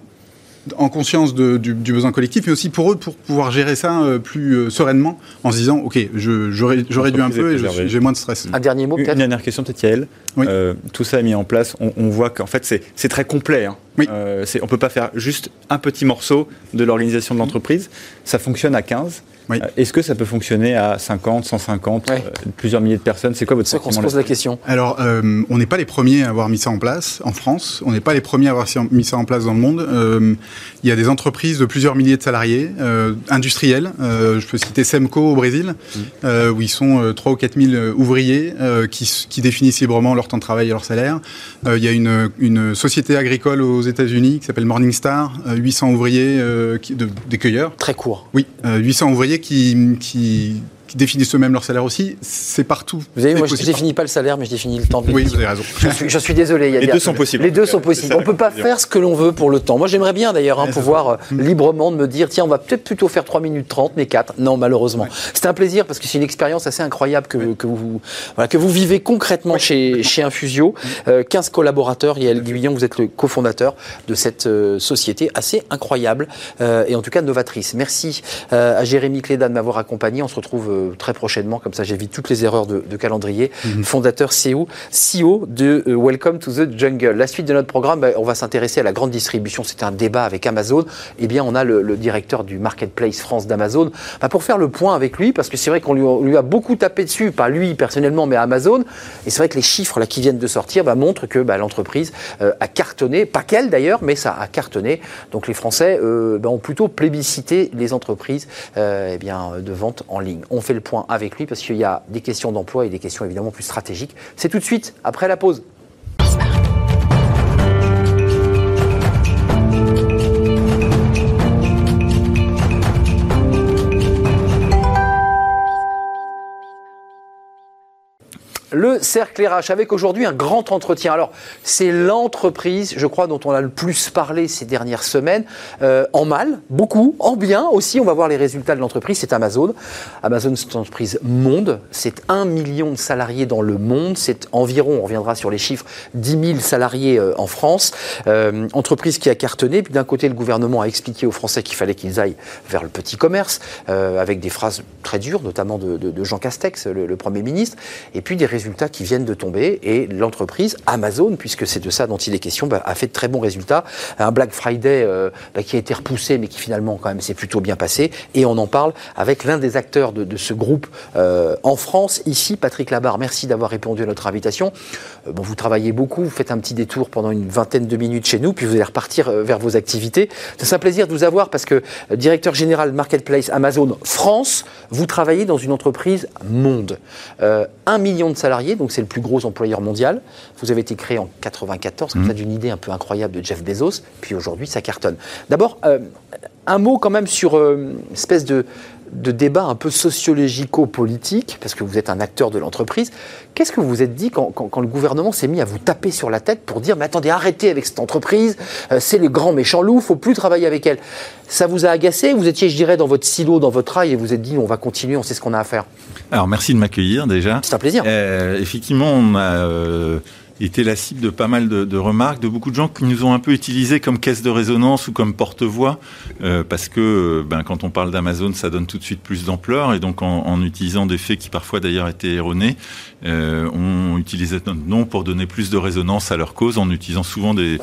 en conscience de- du, du besoin collectif, mais aussi pour eux pour pouvoir gérer ça euh, plus euh, sereinement, en se disant ok, je, je, ré- je réduis un peu et j'ai moins de stress. Un dernier mot Une peut-être. dernière question, peut-être Yael. Oui. Euh, tout ça est mis en place. On, on voit qu'en fait, c'est c'est très complet. hein. Oui. Euh, c'est- on ne peut pas faire juste un petit morceau de l'organisation de l'entreprise. Ça fonctionne à 15. Oui. Euh, Est-ce que ça peut fonctionner à 50, 150, Ouais. euh, plusieurs milliers de personnes? C'est quoi votre C'est ça qu'on se sentiment pose la question. Alors, euh, on n'est pas les premiers à avoir mis ça en place en France. On n'est pas les premiers à avoir mis ça en place dans le monde. Euh, il y a des entreprises de plusieurs milliers de salariés, euh, industriels. Euh, je peux citer Semco au Brésil, euh, où ils sont euh, 3 ou 4 000 ouvriers euh, qui, définissent librement leur temps de travail et leur salaire. Euh, il y a une, une société agricole aux États-Unis qui s'appelle Morningstar, euh, 800 ouvriers euh, qui, de, des cueilleurs. Très court. Oui, euh, 800 ouvriers qui, qui définissent eux-mêmes leur salaire aussi. C'est partout. Vous avez, C'est moi, je possible définis pas le salaire, mais je définis le temps de Oui, vous avez raison. Je suis, je suis désolé. il y a Les deux sont possibles. Les deux sont C'est possibles. On peut pas faire ce que l'on veut pour le temps. Moi, j'aimerais bien d'ailleurs hein, Ouais, pouvoir euh, librement de me dire tiens, on va peut-être plutôt faire 3 minutes 30, mais 4. Non, malheureusement. C'était un plaisir parce que c'est une expérience assez incroyable que, que, vous, voilà, que vous vivez concrètement chez, chez Infusio. Euh, 15 collaborateurs. Yael Guillon, vous êtes le cofondateur de cette euh, société assez incroyable euh, et en tout cas novatrice. Merci euh, à Jérémy Cléda de m'avoir accompagné. On se retrouve euh, très prochainement, comme ça j'évite toutes les erreurs de, de calendrier. Fondateur CEO, CEO de euh, Welcome to the Jungle. La suite de notre programme, bah, on va s'intéresser à la grande distribution. C'est un débat avec Amazon. Eh bien, on a le, le directeur du Marketplace France d'Amazon bah, pour faire le point avec lui, parce que c'est vrai qu'on lui, a beaucoup tapé dessus, pas lui personnellement, mais Amazon. Et c'est vrai que les chiffres là, qui viennent de sortir bah, montrent que l'entreprise euh, a cartonné, pas qu'elle d'ailleurs, mais ça a cartonné. Donc les Français euh, ont plutôt plébiscité les entreprises euh, eh bien, de vente en ligne. On fait le point avec lui parce qu'il y a des questions d'emploi et des questions évidemment plus stratégiques. C'est tout de suite après la pause. Le cercle RH avec aujourd'hui un grand entretien. Alors, c'est l'entreprise, je crois, dont on a le plus parlé ces dernières semaines, euh, en mal, beaucoup, en bien aussi. On va voir les résultats de l'entreprise. C'est Amazon. Amazon, c'est une entreprise monde. C'est un million de salariés dans le monde. C'est environ, on reviendra sur les chiffres, 10 000 salariés euh, en France. Euh, entreprise qui a cartonné. Puis d'un côté, le gouvernement a expliqué aux Français qu'il fallait qu'ils aillent vers le petit commerce, avec des phrases très dures, notamment de, Jean Castex, le, le Premier ministre. Et puis des résultats résultats qui viennent de tomber et l'entreprise Amazon, puisque c'est de ça dont il est question, bah, a fait de très bons résultats. Un Black Friday euh, bah, qui a été repoussé, mais qui finalement quand même s'est plutôt bien passé. Et on en parle avec l'un des acteurs de, ce groupe euh, en France, ici, Patrick Labarre. Merci d'avoir répondu à notre invitation. Euh, bon, vous travaillez beaucoup, vous faites un petit détour pendant une vingtaine de minutes chez nous, puis vous allez repartir vers vos activités. C'est un plaisir de vous avoir parce que directeur général Marketplace Amazon France, vous travaillez dans une entreprise monde. un million de salariés donc c'est le plus gros employeur mondial. Vous avez été créé en 94, comme ça d'une idée un peu incroyable de Jeff Bezos, puis aujourd'hui ça cartonne. D'abord, euh, un mot quand même sur euh, une espèce de, débat un peu sociologico-politique, parce que vous êtes un acteur de l'entreprise. Qu'est-ce que vous vous êtes dit quand, le gouvernement s'est mis à vous taper sur la tête pour dire Mais attendez, arrêtez avec cette entreprise, euh, c'est le grand méchant loup, faut plus travailler avec elle Ça vous a agacé? Vous étiez, je dirais, dans votre silo, dans votre rail, et vous vous êtes dit On va continuer, on sait ce qu'on a à faire alors merci de m'accueillir déjà. C'est un plaisir. Euh, effectivement, on a euh, été la cible de pas mal de, remarques de beaucoup de gens qui nous ont un peu utilisé comme caisse de résonance ou comme porte-voix euh, parce que ben, quand on parle d'Amazon, ça donne tout de suite plus d'ampleur et donc en, utilisant des faits qui parfois d'ailleurs étaient erronés, on utilisait notre nom pour donner plus de résonance à leur cause en utilisant souvent des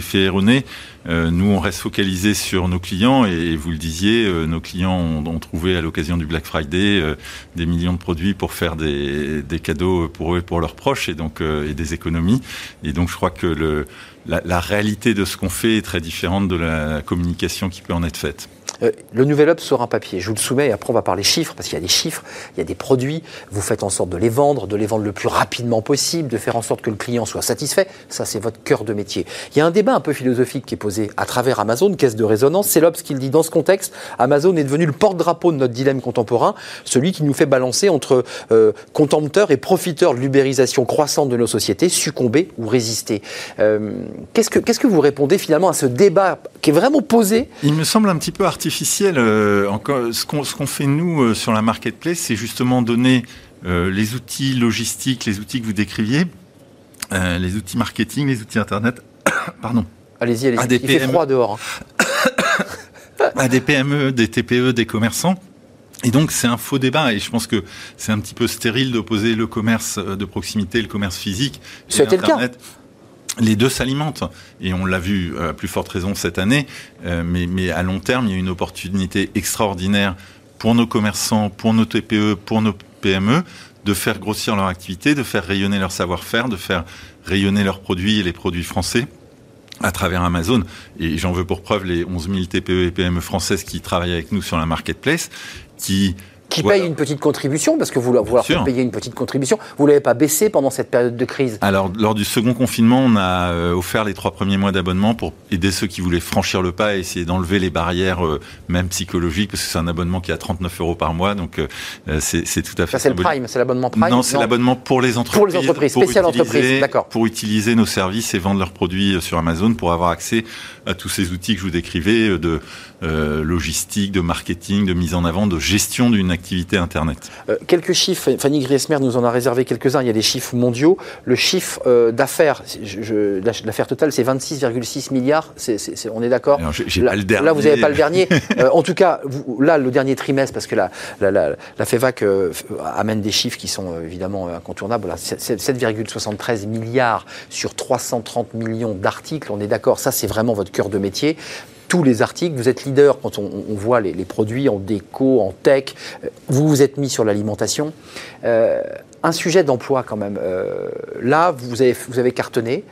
faits erronés. Euh, nous, on reste focalisé sur nos clients et, vous le disiez, euh, nos clients ont, trouvé à l'occasion du Black Friday euh, des millions de produits pour faire des, cadeaux pour eux et pour leurs proches et donc et des économies. Et donc, je crois que le, la réalité de ce qu'on fait est très différente de la communication qui peut en être faite. Euh, le nouvel up sera un papier. Je vous le soumets et après on va parler chiffres parce qu'il y a des chiffres, il y a des produits. Vous faites en sorte de les vendre, de les vendre le plus rapidement possible, de faire en sorte que le client soit satisfait. Ça, c'est votre cœur de métier. Il y a un débat un peu philosophique qui est posé à travers Amazon, caisse de résonance. C'est l'Obs qui le dit dans ce contexte. Amazon est devenu le porte-drapeau de notre dilemme contemporain, celui qui nous fait balancer entre euh, contempteurs et profiteurs de l'ubérisation croissante de nos sociétés, succomber ou résister. Euh, qu'est-ce, que, qu'est-ce que vous répondez finalement à ce débat qui est vraiment posé? Il me semble un petit peu artificiel artificiel. Euh, encore, ce qu'on fait nous euh, sur la marketplace, c'est justement donner euh, les outils logistiques, les outils que vous décriviez, les outils marketing, les outils internet. Pardon. Allez-y, allez-y. Il fait froid dehors. Hein. à des PME, des TPE, des commerçants. Et donc c'est un faux débat et je pense que c'est un petit peu stérile d'opposer le commerce de proximité, le commerce physique. Le cas les deux s'alimentent et on l'a vu à plus forte raison cette année, euh, mais, mais, à long terme, il y a une opportunité extraordinaire pour nos commerçants, pour nos TPE, pour nos PME de faire grossir leur activité, de faire rayonner leur savoir-faire, de faire rayonner leurs produits et les produits français à travers Amazon. Et j'en veux pour preuve les 11 000 TPE et PME françaises qui travaillent avec nous sur la marketplace, qui qui paye une petite contribution, parce que vous, vous leur faites payer une petite contribution. Vous ne l'avez pas baissé pendant cette période de crise Alors, lors du second confinement, on a euh, offert les trois premiers mois d'abonnement pour aider ceux qui voulaient franchir le pas et essayer d'enlever les barrières, euh, même psychologiques, parce que c'est un abonnement qui est à 39 euros par mois, donc euh, c'est tout à fait... Ça, c'est le Prime, c'est l'abonnement Prime Non, c'est l'abonnement pour les entreprises. Pour les entreprises, spécial entreprises, d'accord. Pour utiliser nos services et vendre leurs produits sur Amazon, pour avoir accès à tous ces outils que je vous décrivais, de logistique, de marketing, de mise en avant, de gestion d'une activité Internet. Euh, quelques chiffres, Fanny Griesmer nous en a réservé quelques-uns, il y a des chiffres mondiaux. Le chiffre euh, d'affaires, l'affaire totale, c'est 26,6 milliards, on est d'accord là, là, vous n'avez pas le dernier. Euh, en tout cas, là, le dernier trimestre, parce que la, la, FEVAC amène des chiffres qui sont évidemment incontournables. 7,73 milliards sur 330 millions d'articles, on est d'accord, ça c'est vraiment votre cœur de métier tous les articles. Vous êtes leader quand on, voit les, produits en déco, en tech. Euh, vous vous êtes mis sur l'alimentation. Euh, un sujet d'emploi quand même. Euh, là, vous avez, cartonné.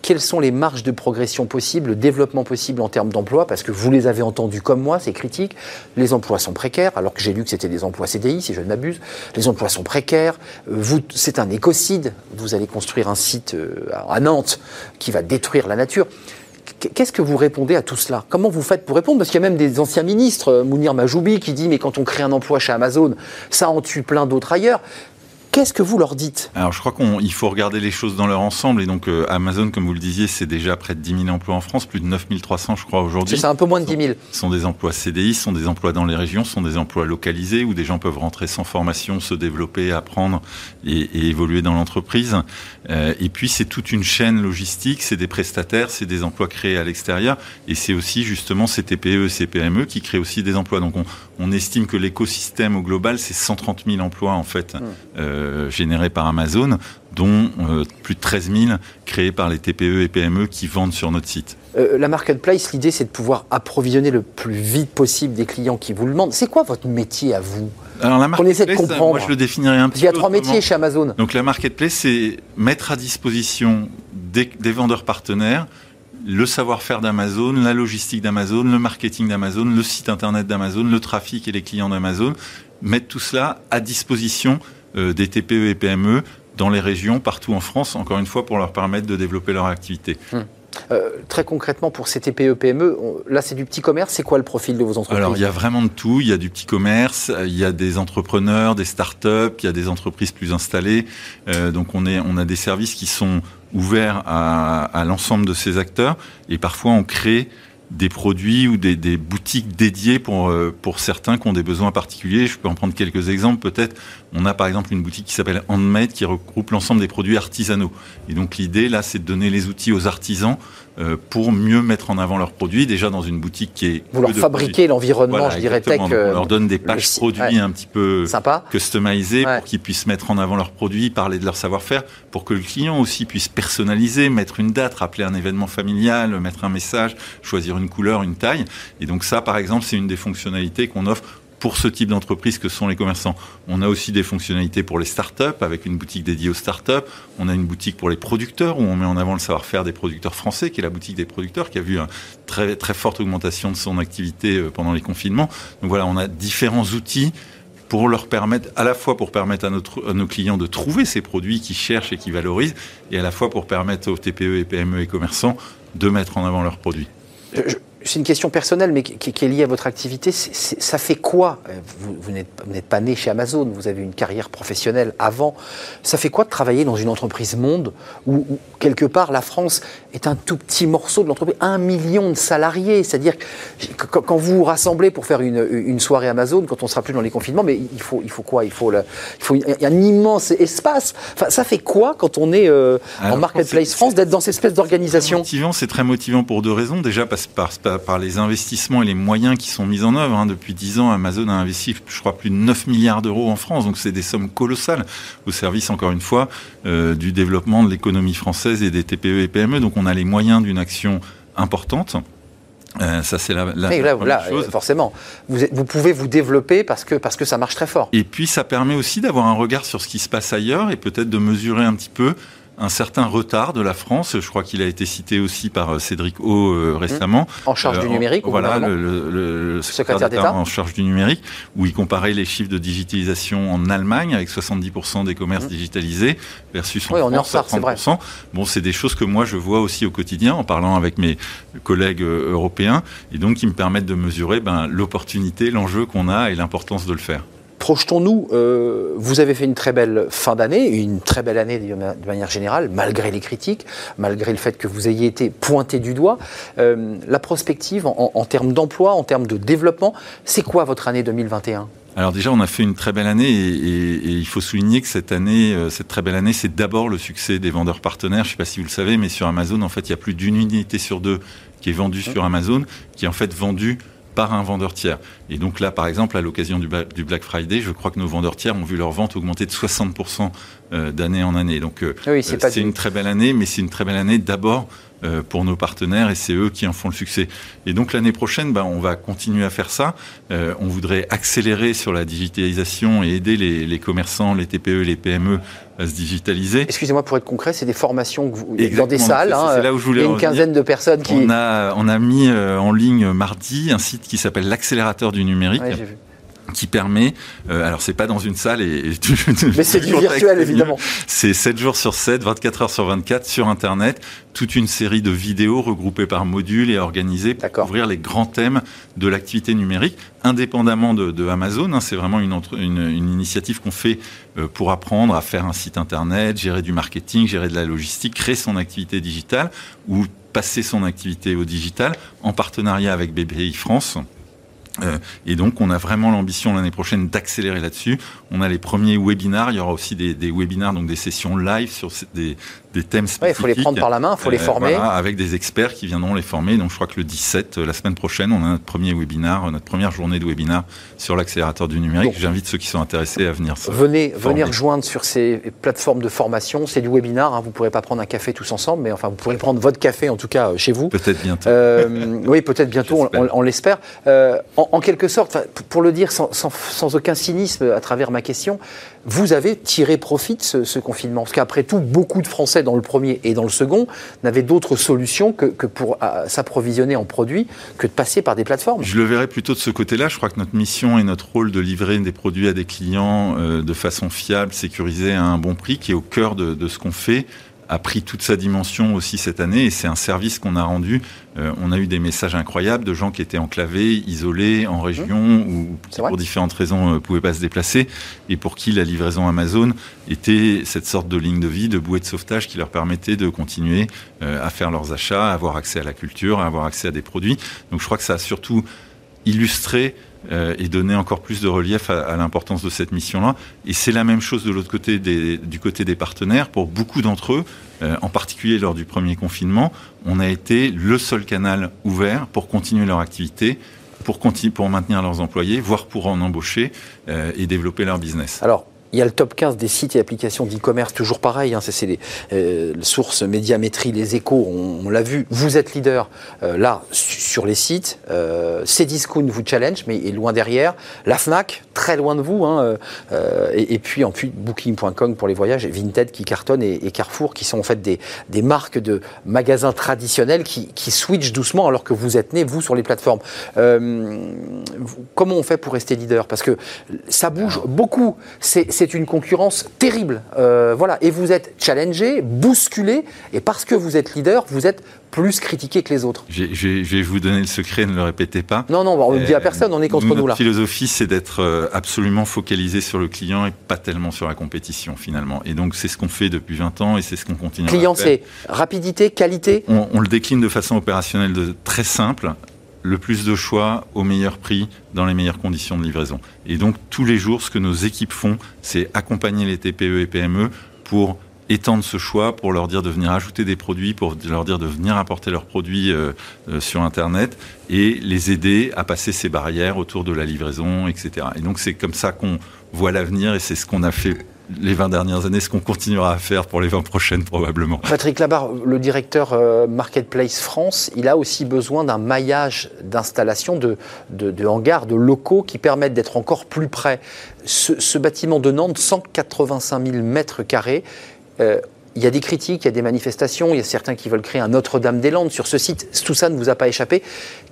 quelles sont les marges de progression possibles, le développement possible en termes d'emploi? Parce que vous les avez entendus comme moi, c'est critique. Les emplois sont précaires, alors que j'ai lu que c'était des emplois CDI, si je ne m'abuse. Les emplois sont précaires. C'est un écocide. Vous allez construire un site à Nantes qui va détruire la nature. Qu'est-ce que vous répondez à tout cela? Comment vous faites pour répondre? Parce qu'il y a même des anciens ministres, euh, Mounir Majoubi, qui dit mais quand on crée un emploi chez Amazon, ça en tue plein d'autres ailleurs. Qu'est-ce que vous leur dites? Alors, je crois qu'il faut regarder les choses dans leur ensemble. Et donc, euh, Amazon, comme vous le disiez, c'est déjà près de 10 000 emplois en France, plus de 9 300, je crois, aujourd'hui. C'est un peu moins de 10 000. Ce sont des emplois CDI, ce sont des emplois dans les régions, ce sont des emplois localisés où des gens peuvent rentrer sans formation, se développer, apprendre et, et évoluer dans l'entreprise. Euh, et puis, c'est toute une chaîne logistique, c'est des prestataires, c'est des emplois créés à l'extérieur. Et c'est aussi, justement, ces TPE et ces PME qui créent aussi des emplois. Donc, on, on estime que l'écosystème au global, c'est 130 000 emplois, en fait. Mmh. Euh, euh, générés par Amazon, dont euh, plus de 13 000 créés par les TPE et PME qui vendent sur notre site. Euh, la marketplace, l'idée, c'est de pouvoir approvisionner le plus vite possible des clients qui vous le demandent. C'est quoi votre métier à vous? Alors la Qu'on essaie de marketplace, comprendre. moi je le définirais un petit Il y a trois métiers chez Amazon. Donc la marketplace, c'est mettre à disposition des, des vendeurs partenaires le savoir-faire d'Amazon, la logistique d'Amazon, le marketing d'Amazon, le site internet d'Amazon, le trafic et les clients d'Amazon, mettre tout cela à disposition des TPE et PME dans les régions, partout en France, encore une fois, pour leur permettre de développer leur activité. Euh, très concrètement, pour ces TPE, PME, on- là, c'est du petit commerce. C'est quoi le profil de vos entreprises? Alors, il y a vraiment de tout. Il y a du petit commerce, euh, il y a des entrepreneurs, des start-up, il y a des entreprises plus installées. Euh, donc, on, est, on a des services qui sont ouverts à, à l'ensemble de ces acteurs. Et parfois, on crée des produits ou des, des boutiques dédiées pour, euh, pour certains qui ont des besoins particuliers. Je peux en prendre quelques exemples. Peut-être, on a par exemple une boutique qui s'appelle Handmade qui regroupe l'ensemble des produits artisanaux. Et donc, l'idée, là, c'est de donner les outils aux artisans pour mieux mettre en avant leurs produits. Déjà, dans une boutique qui est... Vous leur fabriquez l'environnement, voilà, je dirais, tech. euh, on leur donne des pages produits ouais. un petit peu Sympa. customisées Ouais. pour qu'ils puissent mettre en avant leurs produits, parler de leur savoir-faire, pour que le client aussi puisse personnaliser, mettre une date, rappeler un événement familial, mettre un message, choisir une couleur, une taille. Et donc ça, par exemple, c'est une des fonctionnalités qu'on offre pour ce type d'entreprise que sont les commerçants. On a aussi des fonctionnalités pour les startups, avec une boutique dédiée aux startups. On a une boutique pour les producteurs, où on met en avant le savoir-faire des producteurs français, qui est la boutique des producteurs, qui a vu une très, très forte augmentation de son activité euh, pendant les confinements. Donc voilà, on a différents outils pour leur permettre, à la fois pour permettre à, nos clients de trouver ces produits qu'ils cherchent et qu'ils valorisent, et à la fois pour permettre aux TPE et PME et commerçants de mettre en avant leurs produits. Je- C'est une question personnelle, mais qui, qui est liée à votre activité. Ça fait quoi? Euh, Vous, vous n'êtes pas né chez Amazon, vous avez une carrière professionnelle avant. Ça fait quoi de travailler dans une entreprise monde où, où, quelque part, la France est un tout petit morceau de l'entreprise Un million de salariés? C'est-à-dire que quand vous vous rassemblez pour faire une, une soirée Amazon, quand on sera plus dans les confinements, mais il faut, il faut quoi? Il faut, le- il faut un immense espace. Enfin, ça fait quoi quand on est euh, Alors, en Marketplace France d'être dans cette espèce d'organisation? Motivant, c'est très motivant pour deux raisons. Déjà parce- par, par, par les investissements et les moyens qui sont mis en œuvre. hein. Depuis dix ans, Amazon a investi, je crois, plus de 9 milliards d'euros en France. Donc c'est des sommes colossales au service, encore une fois, euh, du développement de l'économie française et des TPE et PME. Donc on a les moyens d'une action importante. Euh, ça, c'est la, la, là, chose. forcément. Vous, pouvez vous développer parce que, parce que ça marche très fort. Et puis, ça permet aussi d'avoir un regard sur ce qui se passe ailleurs et peut-être de mesurer un petit peu un certain retard de la France. Je crois qu'il a été cité aussi par euh, Cédric O euh, récemment. En charge Euh, du numérique, au Voilà, le, le- le Secrétaire secrétaire d'État en charge du numérique, où il comparait les chiffres de digitalisation en Allemagne avec 70% des commerces digitalisés versus en. Oui, on est en France retard, c'est vrai. 30%. Bon, c'est des choses que moi je vois aussi au quotidien en parlant avec mes collègues euh, européens et donc qui me permettent de mesurer ben, l'opportunité, l'enjeu qu'on a et l'importance de le faire. Projetons-nous, euh, vous avez fait une très belle fin d'année, une très belle année de ma- de manière générale, malgré les critiques, malgré le fait que vous ayez été pointé du doigt. Euh, la prospective en, en termes d'emploi, en termes de développement, c'est quoi votre année 2021 Alors déjà, on a fait une très belle année et, et- et il faut souligner que cette année, euh, cette très belle année, c'est d'abord le succès des vendeurs partenaires. Je ne sais pas si vous le savez, mais sur Amazon, en fait, il y a plus d'une unité sur deux qui est vendue sur Amazon, qui est en fait vendue par un vendeur tiers. Et donc là, par exemple, à l'occasion du, Black Friday, je crois que nos vendeurs tiers ont vu leur vente augmenter de 60% euh, d'année en année. Donc euh, Oui, c'est euh, une très belle année, mais c'est une très belle année d'abord pour nos partenaires et c'est eux qui en font le succès. Et donc l'année prochaine, ben, on va continuer à faire ça. Euh, on voudrait accélérer sur la digitalisation et aider les, les commerçants, les TPE, les PME à se digitaliser. Excusez-moi pour être concret, c'est des formations que vous, dans des salles. c'est- hein, là où je il voulais y a une revenir. quinzaine de personnes qui. On a, on a mis euh, en ligne mardi un site qui s'appelle l'accélérateur du numérique. Ouais. Qui permet, euh, alors c'est pas dans une salle et, et mais c'est du virtuel évidemment. C'est 7 jours sur 7, 24 heures sur 24 sur internet, toute une série de vidéos regroupées par modules et organisées pour couvrir les grands thèmes de l'activité numérique, indépendamment de, de Amazon. Hein, c'est vraiment une, une, une initiative qu'on fait euh, pour apprendre à faire un site internet, gérer du marketing, gérer de la logistique, créer son activité digitale ou passer son activité au digital en partenariat avec BPI France. Euh, et donc, on a vraiment l'ambition l'année prochaine d'accélérer là-dessus. On a les premiers webinars. Il y aura aussi des, des webinars, donc des sessions live sur des, des thèmes spécifiques. Il faut les prendre par la main, il faut les euh, former. Voilà, avec des experts qui viendront les former. Donc, je crois que le 17, euh, la semaine prochaine, on a notre premier webinar, notre première journée de webinar sur l'accélérateur du numérique. J'invite ceux qui sont intéressés à venir. Venez, venez rejoindre sur ces plateformes de formation. C'est du webinar. Hein. Vous ne pourrez pas prendre un café tous ensemble, mais enfin, vous pourrez prendre votre café en tout cas chez vous. Peut-être bientôt. Euh, oui, peut-être bientôt. on, on l'espère. Euh, en, en, quelque sorte, pour le dire sans, sans, sans aucun cynisme à travers ma question, vous avez tiré profit de ce, confinement Parce qu'après tout, beaucoup de Français dans le premier et dans le second n'avaient d'autres solutions que, pour euh, s'approvisionner en produits que de passer par des plateformes. Je le verrais plutôt de ce côté-là. Je crois que notre mission et notre rôle de livrer des produits à des clients euh, de façon fiable, sécurisée, à un bon prix, qui est au cœur de ce qu'on fait, a pris toute sa dimension aussi cette année et c'est un service qu'on a rendu. Euh, on a eu des messages incroyables de gens qui étaient enclavés, isolés en région mmh. ou qui pour différentes raisons ne euh, pouvaient pas se déplacer et pour qui la livraison Amazon était cette sorte de ligne de vie, de bouée de sauvetage qui leur permettait de continuer euh, à faire leurs achats, à avoir accès à la culture, à avoir accès à des produits. Donc je crois que ça a surtout illustré euh, et donner encore plus de relief à, à l'importance de cette mission-là. Et c'est la même chose de l'autre côté, des, du côté des partenaires. Pour beaucoup d'entre eux, euh, en particulier lors du premier confinement, on a été le seul canal ouvert pour continuer leur activité, pour, pour maintenir leurs employés, voire pour en embaucher euh, et développer leur business. Alors, il y a le top 15 des sites et applications d'e-commerce, toujours pareil, hein, c'est les euh, sources médiamétrie, les échos, on, on l'a vu, vous êtes leader euh, là sur les sites, euh, Cdiscount vous challenge, mais est loin derrière, la FNAC, très loin de vous, hein, euh, et, et, puis ensuite Booking.com pour les voyages, Vinted qui cartonne et, et, Carrefour qui sont en fait des, des marques de magasins traditionnels qui, qui switchent doucement alors que vous êtes né, vous, sur les plateformes. Comment on fait pour rester leader? Parce que ça bouge beaucoup, c'est c'est une concurrence terrible. Euh, voilà. Et vous êtes challengé, bousculé, et parce que vous êtes leader, vous êtes plus critiqué que les autres. Je, je, je vais vous donner le secret, ne le répétez pas. Non, non, on ne le dit à personne, on est contre Notre nous là. Notre philosophie, c'est d'être euh, absolument focalisé sur le client et pas tellement sur la compétition finalement. Et donc c'est ce qu'on fait depuis 20 ans et c'est ce qu'on continue client, à faire. Client, c'est rapidité, qualité on, on le décline de façon opérationnelle de très simple le plus de choix au meilleur prix dans les meilleures conditions de livraison. Et donc tous les jours, ce que nos équipes font, c'est accompagner les TPE et PME pour étendre ce choix, pour leur dire de venir ajouter des produits, pour leur dire de venir apporter leurs produits euh, euh, sur Internet et les aider à passer ces barrières autour de la livraison, etc. Et donc c'est comme ça qu'on voit l'avenir et c'est ce qu'on a fait les 20 dernières années, ce qu'on continuera à faire pour les 20 prochaines probablement. Patrick Labarre, le directeur euh, Marketplace France, il a aussi besoin d'un maillage d'installation de, de, de, hangars, de locaux qui permettent d'être encore plus près. Ce, ce, bâtiment de Nantes, 185 000 mètres carrés, euh, il y a des critiques, il y a des manifestations, il y a certains qui veulent créer un Notre-Dame-des-Landes sur ce site. Tout ça ne vous a pas échappé.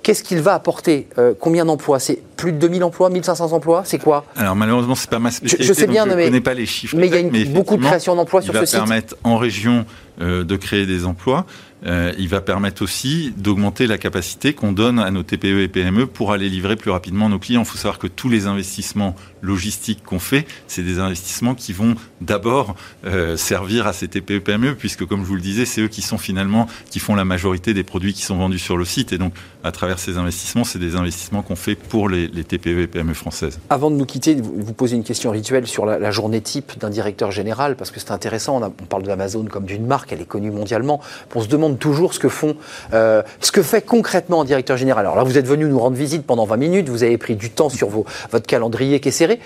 Qu'est-ce qu'il va apporter? Euh, Combien d'emplois? C'est plus de 2000 emplois? 1500 emplois? C'est quoi? Alors malheureusement, c'est pas ma spécialité. Je, je sais bien, je mais, ne connais pas les chiffres. Mais il y a une, beaucoup de création d'emplois sur ce site. Il va permettre en région euh, de créer des emplois. Euh, il va permettre aussi d'augmenter la capacité qu'on donne à nos TPE et PME pour aller livrer plus rapidement nos clients. Il faut savoir que tous les investissements logistiques qu'on fait, c'est des investissements qui vont d'abord euh, servir à ces TPE et PME, puisque comme je vous le disais, c'est eux qui sont finalement qui font la majorité des produits qui sont vendus sur le site. Et donc, à travers ces investissements, c'est des investissements qu'on fait pour les, les, TPE et PME françaises. Avant de nous quitter, vous, posez une question rituelle sur la, la journée type d'un directeur général, parce que c'est intéressant. On, a, on parle d'Amazon comme d'une marque, elle est connue mondialement. On se demande toujours ce que font, euh, ce que fait concrètement un directeur général. Alors là, vous êtes venu nous rendre visite pendant 20 minutes, vous avez pris du temps sur vos, votre calendrier qui est serré.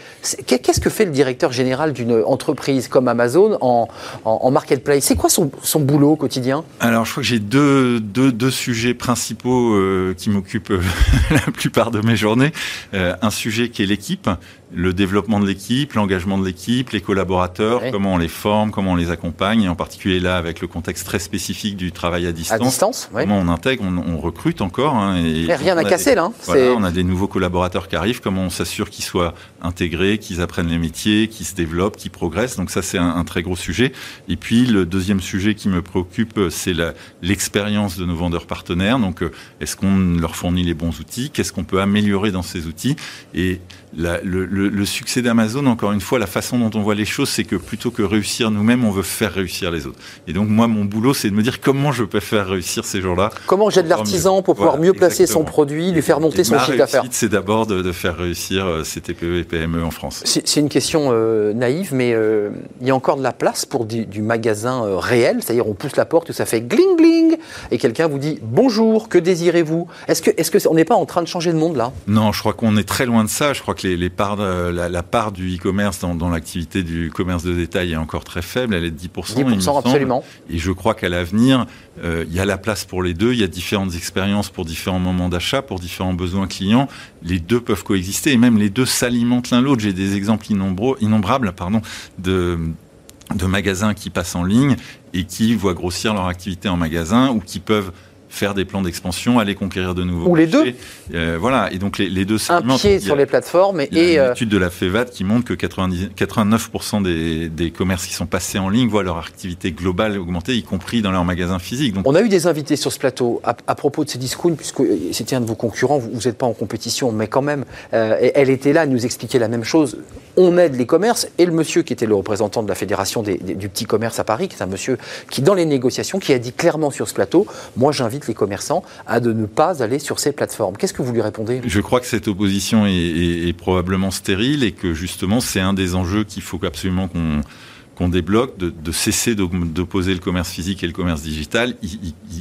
Qu'est-ce que fait le directeur général d'une entreprise comme Amazon en, en, en marketplace? C'est quoi son, son, boulot au quotidien? Alors, je crois que j'ai deux, deux, deux, sujets principaux euh, qui m'occupe euh, la plupart de mes journées, euh, un sujet qui est l'équipe, le développement de l'équipe, l'engagement de l'équipe, les collaborateurs, Oui. comment on les forme, comment on les accompagne, et en particulier là avec le contexte très spécifique du travail à À distance. distance, oui. Comment on intègre, on, on recrute encore. hein, et Mais rien n'a cassé des- là. hein. Voilà, on a des nouveaux collaborateurs qui arrivent, comment on s'assure qu'ils soient intégrés, qu'ils apprennent les métiers, qu'ils se développent, qu'ils progressent. Donc ça, c'est un, un très gros sujet. Et puis, le deuxième sujet qui me préoccupe, c'est l'expérience de nos vendeurs partenaires. Donc, euh, est-ce qu'on leur fournit les bons outils? Qu'est-ce qu'on peut améliorer dans ces outils? Et la- le, le- le succès d'Amazon, encore une fois, la façon dont on voit les choses, c'est que plutôt que réussir nous-mêmes, on veut faire réussir les autres. Et donc, moi, mon boulot, c'est de me dire comment je peux faire réussir ces gens-là. Comment j'aide l'artisan pour pouvoir Voilà, mieux placer son produit, lui faire monter Et son chiffre d'affaires c'est d'abord de, de faire réussir euh, ces TPE et PME en France. C'est une question euh, naïve, mais euh, il y a encore de la place pour du, du magasin euh, réel, c'est-à-dire on pousse la porte, ça fait gling gling, et quelqu'un vous dit bonjour, que désirez-vous? Est-ce que, est-ce que c'est- on n'est pas en train de changer de monde là? Non, je crois qu'on est très loin de ça. Je crois que les, les parts, de- la, la part du e-commerce dans, dans l'activité du commerce de détail est encore très faible. Elle est de 10%. il me 10% semble. absolument. Et je crois qu'à l'avenir, euh, il y a la place pour les deux. Il y a différentes expériences pour différents moments d'achat, pour différents besoins clients. Les deux peuvent coexister et même les deux s'alimentent l'un l'autre. J'ai des exemples innombrables pardon, de de magasins qui passent en ligne et qui voient grossir leur activité en magasin ou qui peuvent faire des plans d'expansion, aller conquérir de nouveaux Ou les marchés. Euh, voilà, et donc les, les deux Un pied sur les plateformes et, il y a une euh, étude de la FEVAD qui montre que 90 89% des, des commerces qui sont passés en ligne voient leur activité globale augmenter, y compris dans leurs magasins physiques. Donc, on a eu des invités sur ce plateau à, à propos de ces discounts, puisque c'était un de vos concurrents, vous n'êtes pas en compétition, mais quand même, euh, elle était là, elle nous expliquait la même chose. On aide les commerces, et le monsieur qui était le représentant de la Fédération des- des- du petit commerce à Paris, qui est un monsieur qui, dans les négociations, qui a dit clairement sur ce plateau, moi j'invite les commerçants à de ne pas aller sur ces plateformes. Qu'est-ce que vous lui répondez? Je crois que cette opposition est, est- est probablement stérile et que justement c'est un des enjeux qu'il faut absolument qu'on qu'on débloque, de, cesser d'opposer le commerce physique et le commerce digital.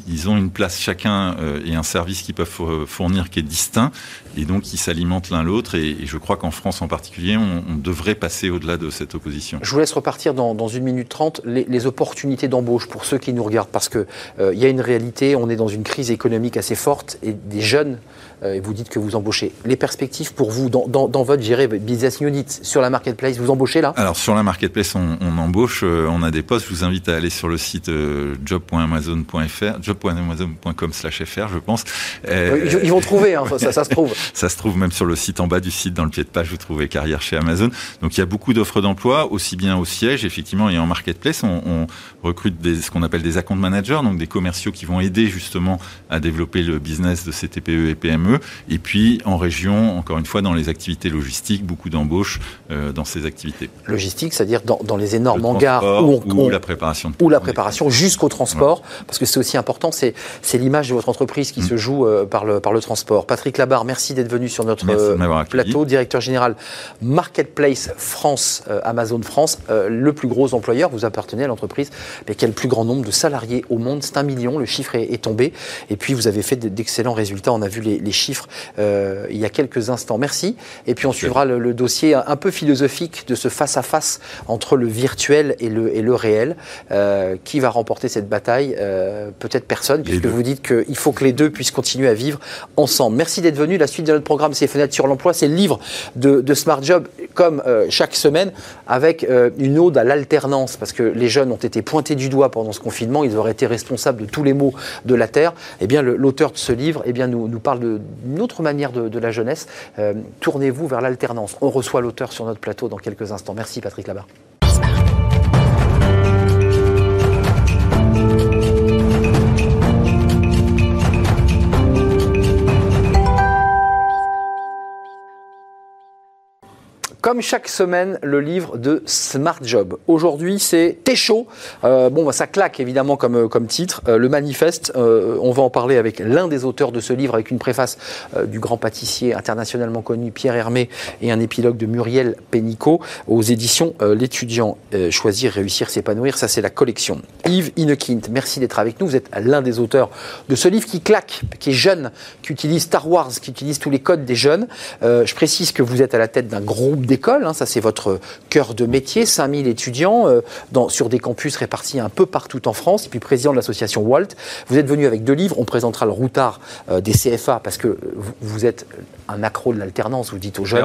Ils, ont une place chacun euh, et un service qu'ils peuvent four- fournir qui est distinct, et donc ils s'alimentent l'un l'autre. Et, je crois qu'en France en particulier, on, devrait passer au-delà de cette opposition. Je vous laisse repartir dans, une minute trente les, opportunités d'embauche pour ceux qui nous regardent, parce qu'il il y a une réalité, on est dans une crise économique assez forte, et des jeunes, euh, et vous dites que vous embauchez. Les perspectives pour vous, dans, dans, dans votre géré business unit, sur la marketplace, vous embauchez là? Alors sur la marketplace, on, on embauche, euh, on a des postes. Je vous invite à aller sur le site euh, job.amazon.fr, job.amazon.com/fr, je pense. Euh, Ils, ils vont trouver, hein, ça, ça se trouve. Ça se trouve même sur le site en bas du site, dans le pied de page, vous trouvez carrière chez Amazon. Donc il y a beaucoup d'offres d'emploi, aussi bien au siège, effectivement, et en marketplace. On, on recrute des, ce qu'on appelle des account managers, donc des commerciaux qui vont aider justement à développer le business de ces TPE et PME. Et puis en région, encore une fois, dans les activités logistiques, beaucoup d'embauches euh, dans ces activités. Logistique, c'est-à-dire dans, dans les énormes Le hangars où, on- ou on- la préparation. ou la préparation jusqu'au transport, parce que c'est aussi important, c'est c'est l'image de votre entreprise qui Mm. se joue euh, par, le, par le transport. Patrick Labarre, merci d'être venu sur notre euh, plateau, directeur général Marketplace France, Amazon France, le plus gros employeur, vous appartenez à l'entreprise mais qui a le plus grand nombre de salariés au monde, c'est un million, le chiffre est, est tombé, et puis vous avez fait d'excellents résultats, on a vu les, les chiffres euh, il y a quelques instants. Merci, et puis on suivra le, le dossier un peu philosophique de ce face-à-face entre le virtuel et le, et le réel. Euh, qui va remporter cette bataille Euh, Peut-être personne, puisque vous dites qu'il faut que les deux puissent continuer à vivre ensemble. Merci d'être venu. La suite de notre programme, c'est Fenêtre sur l'emploi, c'est le livre de, de Smart Job, comme chaque semaine, avec une ode à l'alternance, parce que les jeunes ont été pointés du doigt pendant ce confinement, ils auraient été responsables de tous les maux de la Terre. Eh bien, l'auteur de ce livre eh bien, nous, nous parle de- d'une autre manière de, de la jeunesse. Euh, Tournez-vous vers l'alternance. On reçoit l'auteur sur notre plateau dans quelques instants. Merci Patrick Labarre. Comme chaque semaine, le livre de Smart Job. Aujourd'hui, c'est T'es chaud. Euh, bon, bah, ça claque évidemment comme, euh, comme titre. Euh, le manifeste, on va en parler avec l'un des auteurs de ce livre, avec une préface du grand pâtissier internationalement connu Pierre Hermé et un épilogue de Muriel Pénicaud aux éditions L'étudiant. Choisir, réussir, s'épanouir, ça c'est la collection. Yves Inekint, merci d'être avec nous. Vous êtes l'un des auteurs de ce livre qui claque, qui est jeune, qui utilise Star Wars, qui utilise tous les codes des jeunes. Je précise que vous êtes à la tête d'un groupe d'écoles, hein, ça c'est votre cœur de métier, 5000 étudiants euh, dans, sur des campus répartis un peu partout en France, et puis président de l'association WALT. Vous êtes venu avec deux livres, on présentera le routard euh, des CFA, parce que vous, vous êtes un accro de l'alternance, vous dites aux jeunes,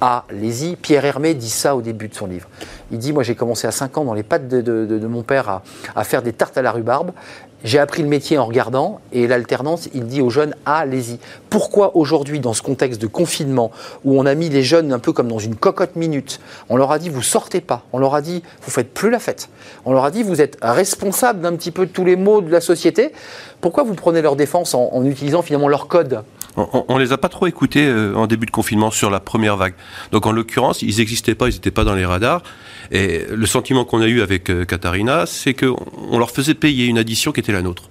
allez-y. Pierre Hermé dit ça au début de son livre. Il dit, moi j'ai commencé à 5 ans dans les pattes de, de- de- de mon père à, à faire des tartes à la rhubarbe. J'ai appris le métier en regardant et l'alternance, il dit aux jeunes, allez-y. Pourquoi aujourd'hui, dans ce contexte de confinement, où on a mis les jeunes un peu comme dans une cocotte minute, on leur a dit, vous sortez pas, on leur a dit, vous faites plus la fête, on leur a dit, vous êtes responsable d'un petit peu de tous les maux de la société, pourquoi vous prenez leur défense en, en utilisant finalement leur code? On, on- on les a pas trop écoutés euh, en début de confinement sur la première vague. Donc en l'occurrence, ils n'existaient pas, ils n'étaient pas dans les radars. Et le sentiment qu'on a eu avec euh, Katharina, c'est qu'on on leur faisait payer une addition qui était la nôtre.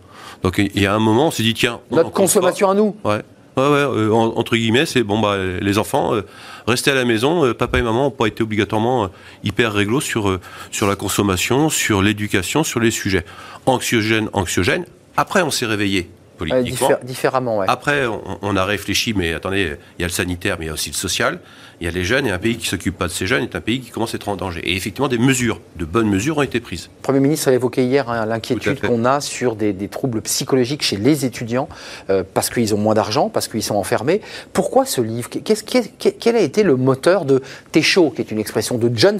Donc il y a un moment, on s'est dit tiens, Notre consommation à nous. Ouais. Ouais, ouais, euh, en- entre guillemets, c'est bon, bah, les enfants, euh, restez à la maison. euh, papa et maman n'ont pas été obligatoirement hyper réglo sur, sur la consommation, sur l'éducation, sur les sujets. Anxiogène, anxiogène. Après, on s'est réveillé politiquement. diffé- différemment. ouais. Après, on, on a réfléchi, mais attendez, il y a le sanitaire, mais il y a aussi le social, il y a les jeunes, et un pays qui s'occupe pas de ces jeunes est un pays qui commence à être en danger. Et effectivement, des mesures, de bonnes mesures ont été prises. Le Premier ministre a évoqué hier hein, l'inquiétude qu'on a sur des, des troubles psychologiques chez les étudiants euh, parce qu'ils ont moins d'argent, parce qu'ils sont enfermés. Pourquoi ce livre? Qu'est- Quel a été le moteur de chaud, qui est une expression de Jones?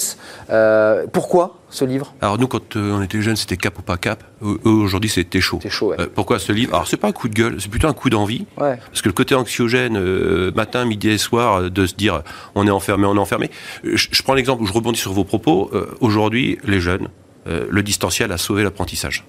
Euh, Pourquoi? Ce livre Alors nous, quand euh, on était jeunes, c'était cap ou pas cap. Eux, aujourd'hui, c'était chaud. Chaud, ouais. Euh, pourquoi ce livre? Alors, c'est pas un coup de gueule, c'est plutôt un coup d'envie. Ouais. Parce que le côté anxiogène, euh, matin, midi et soir, de se dire on est enfermé, on est enfermé. Je, je prends l'exemple où je rebondis sur vos propos. Aujourd'hui, les jeunes, le distanciel a sauvé l'apprentissage.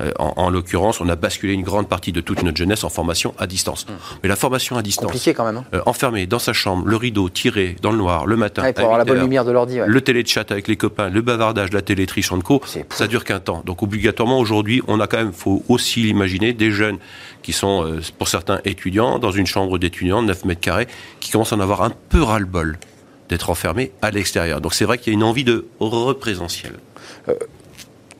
Euh, en en l'occurrence, on a basculé une grande partie de toute notre jeunesse en formation à distance. Mais la formation à distance, Compliqué quand même. Hein euh, enfermé dans sa chambre, le rideau tiré dans le noir, le matin, Ouais, pour avoir la 8 bonne heures, lumière de l'ordi. ouais. le téléchat avec les copains, le bavardage, la télétriche en co, ça dure qu'un temps. Donc obligatoirement aujourd'hui, on a quand même, faut aussi l'imaginer, des jeunes qui sont, euh, pour certains étudiants, dans une chambre d'étudiants, 9 mètres carrés, qui commencent à en avoir un peu ras-le-bol d'être enfermés à l'extérieur. Donc c'est vrai qu'il y a une envie de représentiel.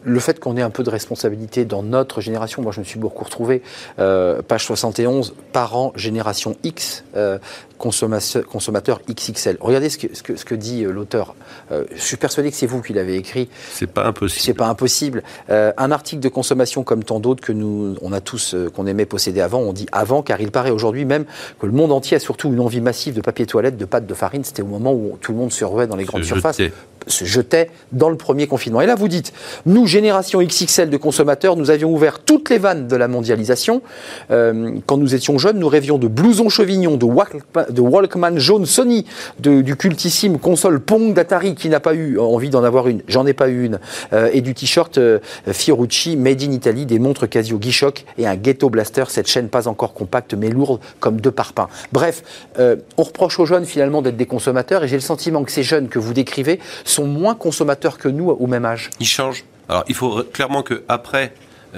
Le fait qu'on ait un peu de responsabilité dans notre génération, moi je me suis beaucoup retrouvé, euh, page 71, parents, génération X, euh, consommateur, XXL. Regardez ce que, ce que, ce que dit euh, l'auteur. Euh, je suis persuadé que c'est vous qui l'avez écrit. C'est pas impossible. C'est pas impossible. Euh, un article de consommation comme tant d'autres que nous, on a tous, qu'on aimait posséder avant, on dit avant, car il paraît aujourd'hui même que le monde entier a surtout une envie massive de papier toilette, de pâte de farine. C'était au moment où tout le monde se ruait dans les grandes surfaces. Se jetait dans le premier confinement. Et là, vous dites, nous, génération XXL de consommateurs, nous avions ouvert toutes les vannes de la mondialisation. Euh, quand nous étions jeunes, nous rêvions de blousons chevignons, de, Walkman, Walkman jaune Sony, de- du cultissime console Pong d'Atari qui n'a pas eu envie d'en avoir une. J'en ai pas eu une. Euh, et du t-shirt euh, Fiorucci Made in Italy, des montres Casio Guichoc et un Ghetto Blaster, cette chaîne pas encore compacte mais lourde comme deux parpaings. Bref, on reproche aux jeunes finalement d'être des consommateurs et j'ai le sentiment que ces jeunes que vous décrivez sont moins consommateurs que nous au même âge. Il change. Alors, il faut clairement que après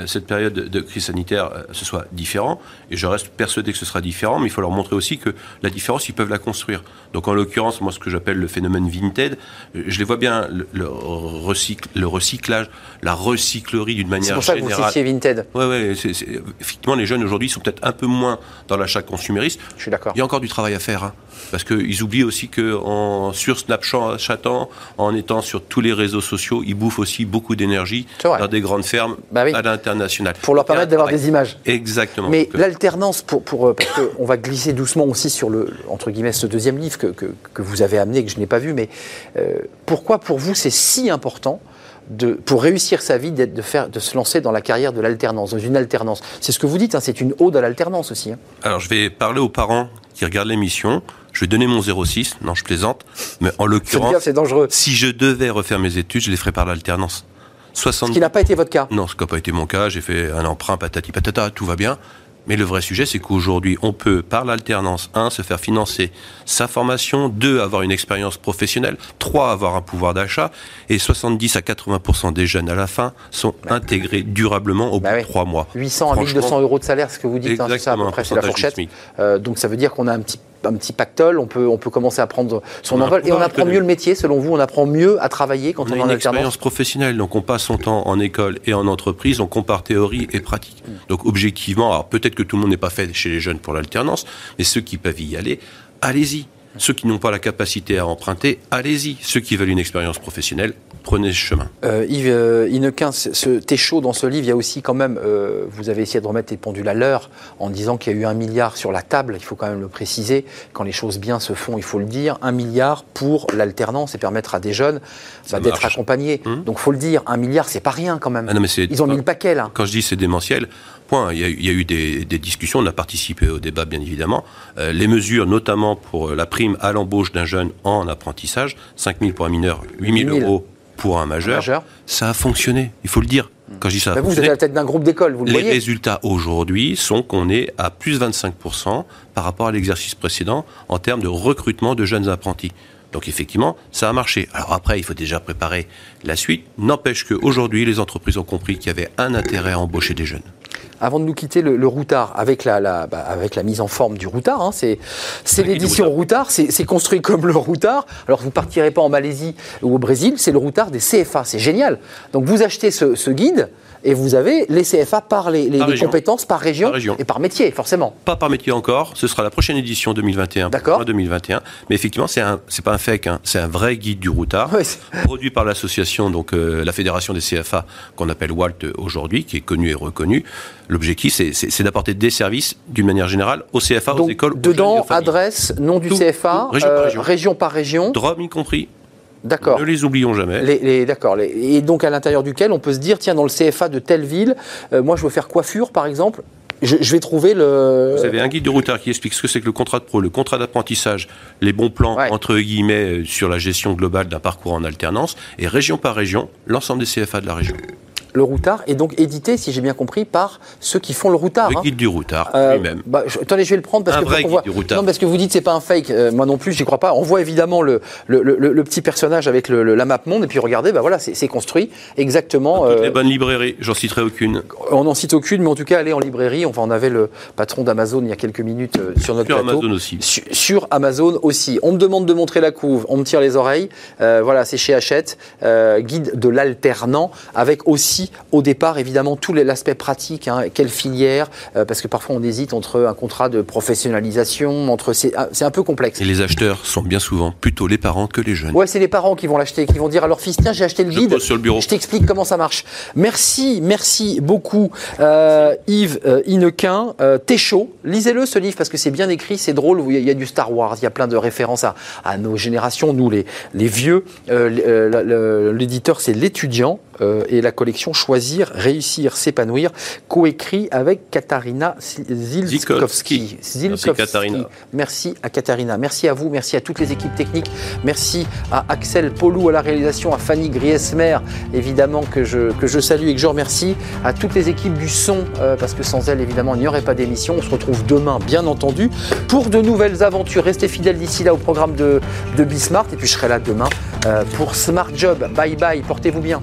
cette période de, crise sanitaire, euh, ce soit différent. Et je reste persuadé que ce sera différent, mais il faut leur montrer aussi que la différence, ils peuvent la construire. Donc, en l'occurrence, moi, ce que j'appelle le phénomène Vinted, euh, je les vois bien, le, le recycle, le recyclage, la recyclerie d'une C'est manière pour ça que vous générale. Vinted. Ouais, ouais, c'est- c'est- effectivement, les jeunes aujourd'hui sont peut-être un peu moins dans l'achat consumériste. Je suis d'accord. Il y a encore du travail à faire, hein, parce qu'ils oublient aussi que en, sur Snapchat, en étant sur tous les réseaux sociaux, ils bouffent aussi beaucoup d'énergie C'est dans des grandes fermes Bah oui. à Pour leur permettre d'avoir des images. Exactement. Mais euh, l'alternance, pour, pour, euh, parce qu'on va glisser doucement aussi sur le, entre guillemets, ce deuxième livre que, que, que vous avez amené, que je n'ai pas vu, mais euh, pourquoi pour vous c'est si important de, pour réussir sa vie de, faire, de se lancer dans la carrière de l'alternance, dans une alternance? C'est ce que vous dites, hein, c'est une ode à l'alternance aussi. hein. Alors, je vais parler aux parents qui regardent l'émission. Je vais donner mon 06. Non, je plaisante. Mais en l'occurrence, si je devais refaire mes études, je les ferais par l'alternance. Ce 70 qui n'a pas été votre cas. Non, ce qui n'a pas été mon cas. J'ai fait un emprunt, patati patata, tout va bien. Mais le vrai sujet, c'est qu'aujourd'hui, on peut, par l'alternance, un, se faire financer sa formation, deux, avoir une expérience professionnelle, trois, avoir un pouvoir d'achat, et 70 à 80% des jeunes à la fin sont intégrés durablement au Bah bout de trois mois. 800 à 1200 Franchement, euros de salaire, ce que vous dites, hein, c'est à peu près, la fourchette. Euh, donc ça veut dire qu'on a un petit, un petit pactole, on peut, on peut commencer à prendre son On envol et on apprend économique. mieux le métier, selon vous, on apprend mieux à travailler quand On on, a est en une expérience professionnelle, donc on passe son temps en école et en entreprise, on compare théorie et pratique. Mm. Donc objectivement, alors peut-être que tout le monde n'est pas fait chez les jeunes pour l'alternance, mais ceux qui peuvent y aller, allez-y. Ceux qui n'ont pas la capacité à emprunter, allez-y. Ceux qui veulent une expérience professionnelle, prenez ce chemin. Euh, Yves euh, Inequin, t'es chaud dans ce livre. Il y a aussi quand même, euh, vous avez essayé de remettre les pendules à l'heure en disant qu'il y a eu un milliard sur la table. Il faut quand même le préciser. Quand les choses bien se font, il faut le dire. Un milliard pour l'alternance et permettre à des jeunes bah, d'être accompagnés. Hum. Donc faut le dire, un milliard, c'est pas rien quand même. Ah non, mais Ils ont mis le paquet là. Quand je dis c'est démentiel, point. Il y a, eu- il y a eu des, des discussions, on a participé au débat bien évidemment. Euh, les mesures, notamment pour euh, la prime à l'embauche d'un jeune en apprentissage, 5 000 pour un mineur, 8 000 8 000 euros pour un majeur, majeur. ça a fonctionné. Il faut le dire. Quand je dis ça a Bah, vous, vous êtes à la tête d'un groupe d'école, vous le les voyez. résultats aujourd'hui sont qu'on est à plus 25% par rapport à l'exercice précédent en termes de recrutement de jeunes apprentis. Donc effectivement, ça a marché. Alors après, il faut déjà préparer la suite. N'empêche qu'aujourd'hui, les entreprises ont compris qu'il y avait un intérêt à embaucher des jeunes. Avant de nous quitter le, le routard, avec la, la- bah, avec la mise en forme du routard, hein, c'est l'édition routard. routard, c'est c'est construit comme le routard. Alors vous partirez pas en Malaisie ou au Brésil, c'est le routard des CFA, c'est génial. Donc vous achetez ce, ce guide et vous avez les CFA par les, les- Par les région. compétences par région, Par région. et par métier, forcément. Pas par métier encore, ce sera la prochaine édition 2021. D'accord. juin 2021. Mais effectivement, c'est un, c'est pas un fake, hein, c'est un vrai guide du routard, produit par l'association, donc euh, la fédération des CFA, qu'on appelle WALT aujourd'hui, qui est connue et reconnue. L'objectif, c'est- c'est c'est d'apporter des services, d'une manière générale, aux CFA, aux Donc écoles, aux dedans, aux familles. adresse, nom du Tout, CFA, tout, région par euh, région. région par région. Drôme y compris. D'accord. Ne les oublions jamais. Les, les- D'accord. les- Et donc à l'intérieur duquel on peut se dire, tiens, dans le CFA de telle ville, euh, moi je veux faire coiffure par exemple, je, je vais trouver le. Vous avez un guide du routard qui explique ce que c'est que le contrat de pro, le contrat d'apprentissage, les bons plans, Ouais. entre guillemets, sur la gestion globale d'un parcours en alternance, et région par région, l'ensemble des CFA de la région. Le routard est donc édité, si j'ai bien compris, par ceux qui font le routard. Le hein. guide du routard Euh, lui-même. bah, je- attendez, je vais le prendre parce Un que vrai guide voit- du routard. Non, parce que vous dites c'est pas un fake. euh, moi non plus, j'y crois pas. On voit évidemment le, le, le- le petit personnage avec la map monde et puis regardez, bah voilà, c'est construit exactement. Toutes euh, les bonnes librairies, j'en citerai aucune. on n'en cite aucune, mais en tout cas, allez en librairie. Enfin, on avait le patron d'Amazon il y a quelques minutes euh, sur notre Sur plateau. Amazon aussi. Su- Sur Amazon aussi. On me demande de montrer la couve, on me tire les oreilles. Voilà, c'est chez Hachette, guide de l'alternant, avec aussi au départ évidemment tout l'aspect pratique, hein, quelle filière, euh, parce que parfois on hésite entre un contrat de professionnalisation, entre c'est ah, c'est un peu complexe. Et les acheteurs sont bien souvent plutôt les parents que les jeunes. Ouais, c'est les parents qui vont l'acheter, qui vont dire à leur fils tiens j'ai acheté le guide. pose sur le bureau. Je t'explique comment ça marche. Merci, merci beaucoup euh, Yves euh, Inequin. Euh, T'es chaud, lisez-le ce livre parce que c'est bien écrit, c'est drôle. Il y, a, du Star Wars, il y a plein de références à, à nos générations, nous les, les vieux. L'éditeur c'est l'étudiant euh, et la collection Choisir, réussir, s'épanouir, coécrit avec Katarina Zilskowski. Merci, Katarina. Merci à Katarina, merci à vous, merci à toutes les équipes techniques, merci à Axel Polou à la réalisation, à Fanny Griesmer, évidemment que je, que je salue et que je remercie, à toutes les équipes du son, euh, parce que sans elles, évidemment, il n'y aurait pas d'émission. On se retrouve demain, bien entendu, pour de nouvelles aventures. Restez fidèles d'ici là au programme de, de Bismart, et puis je serai là demain euh, pour Smart Job. Bye bye, portez-vous bien.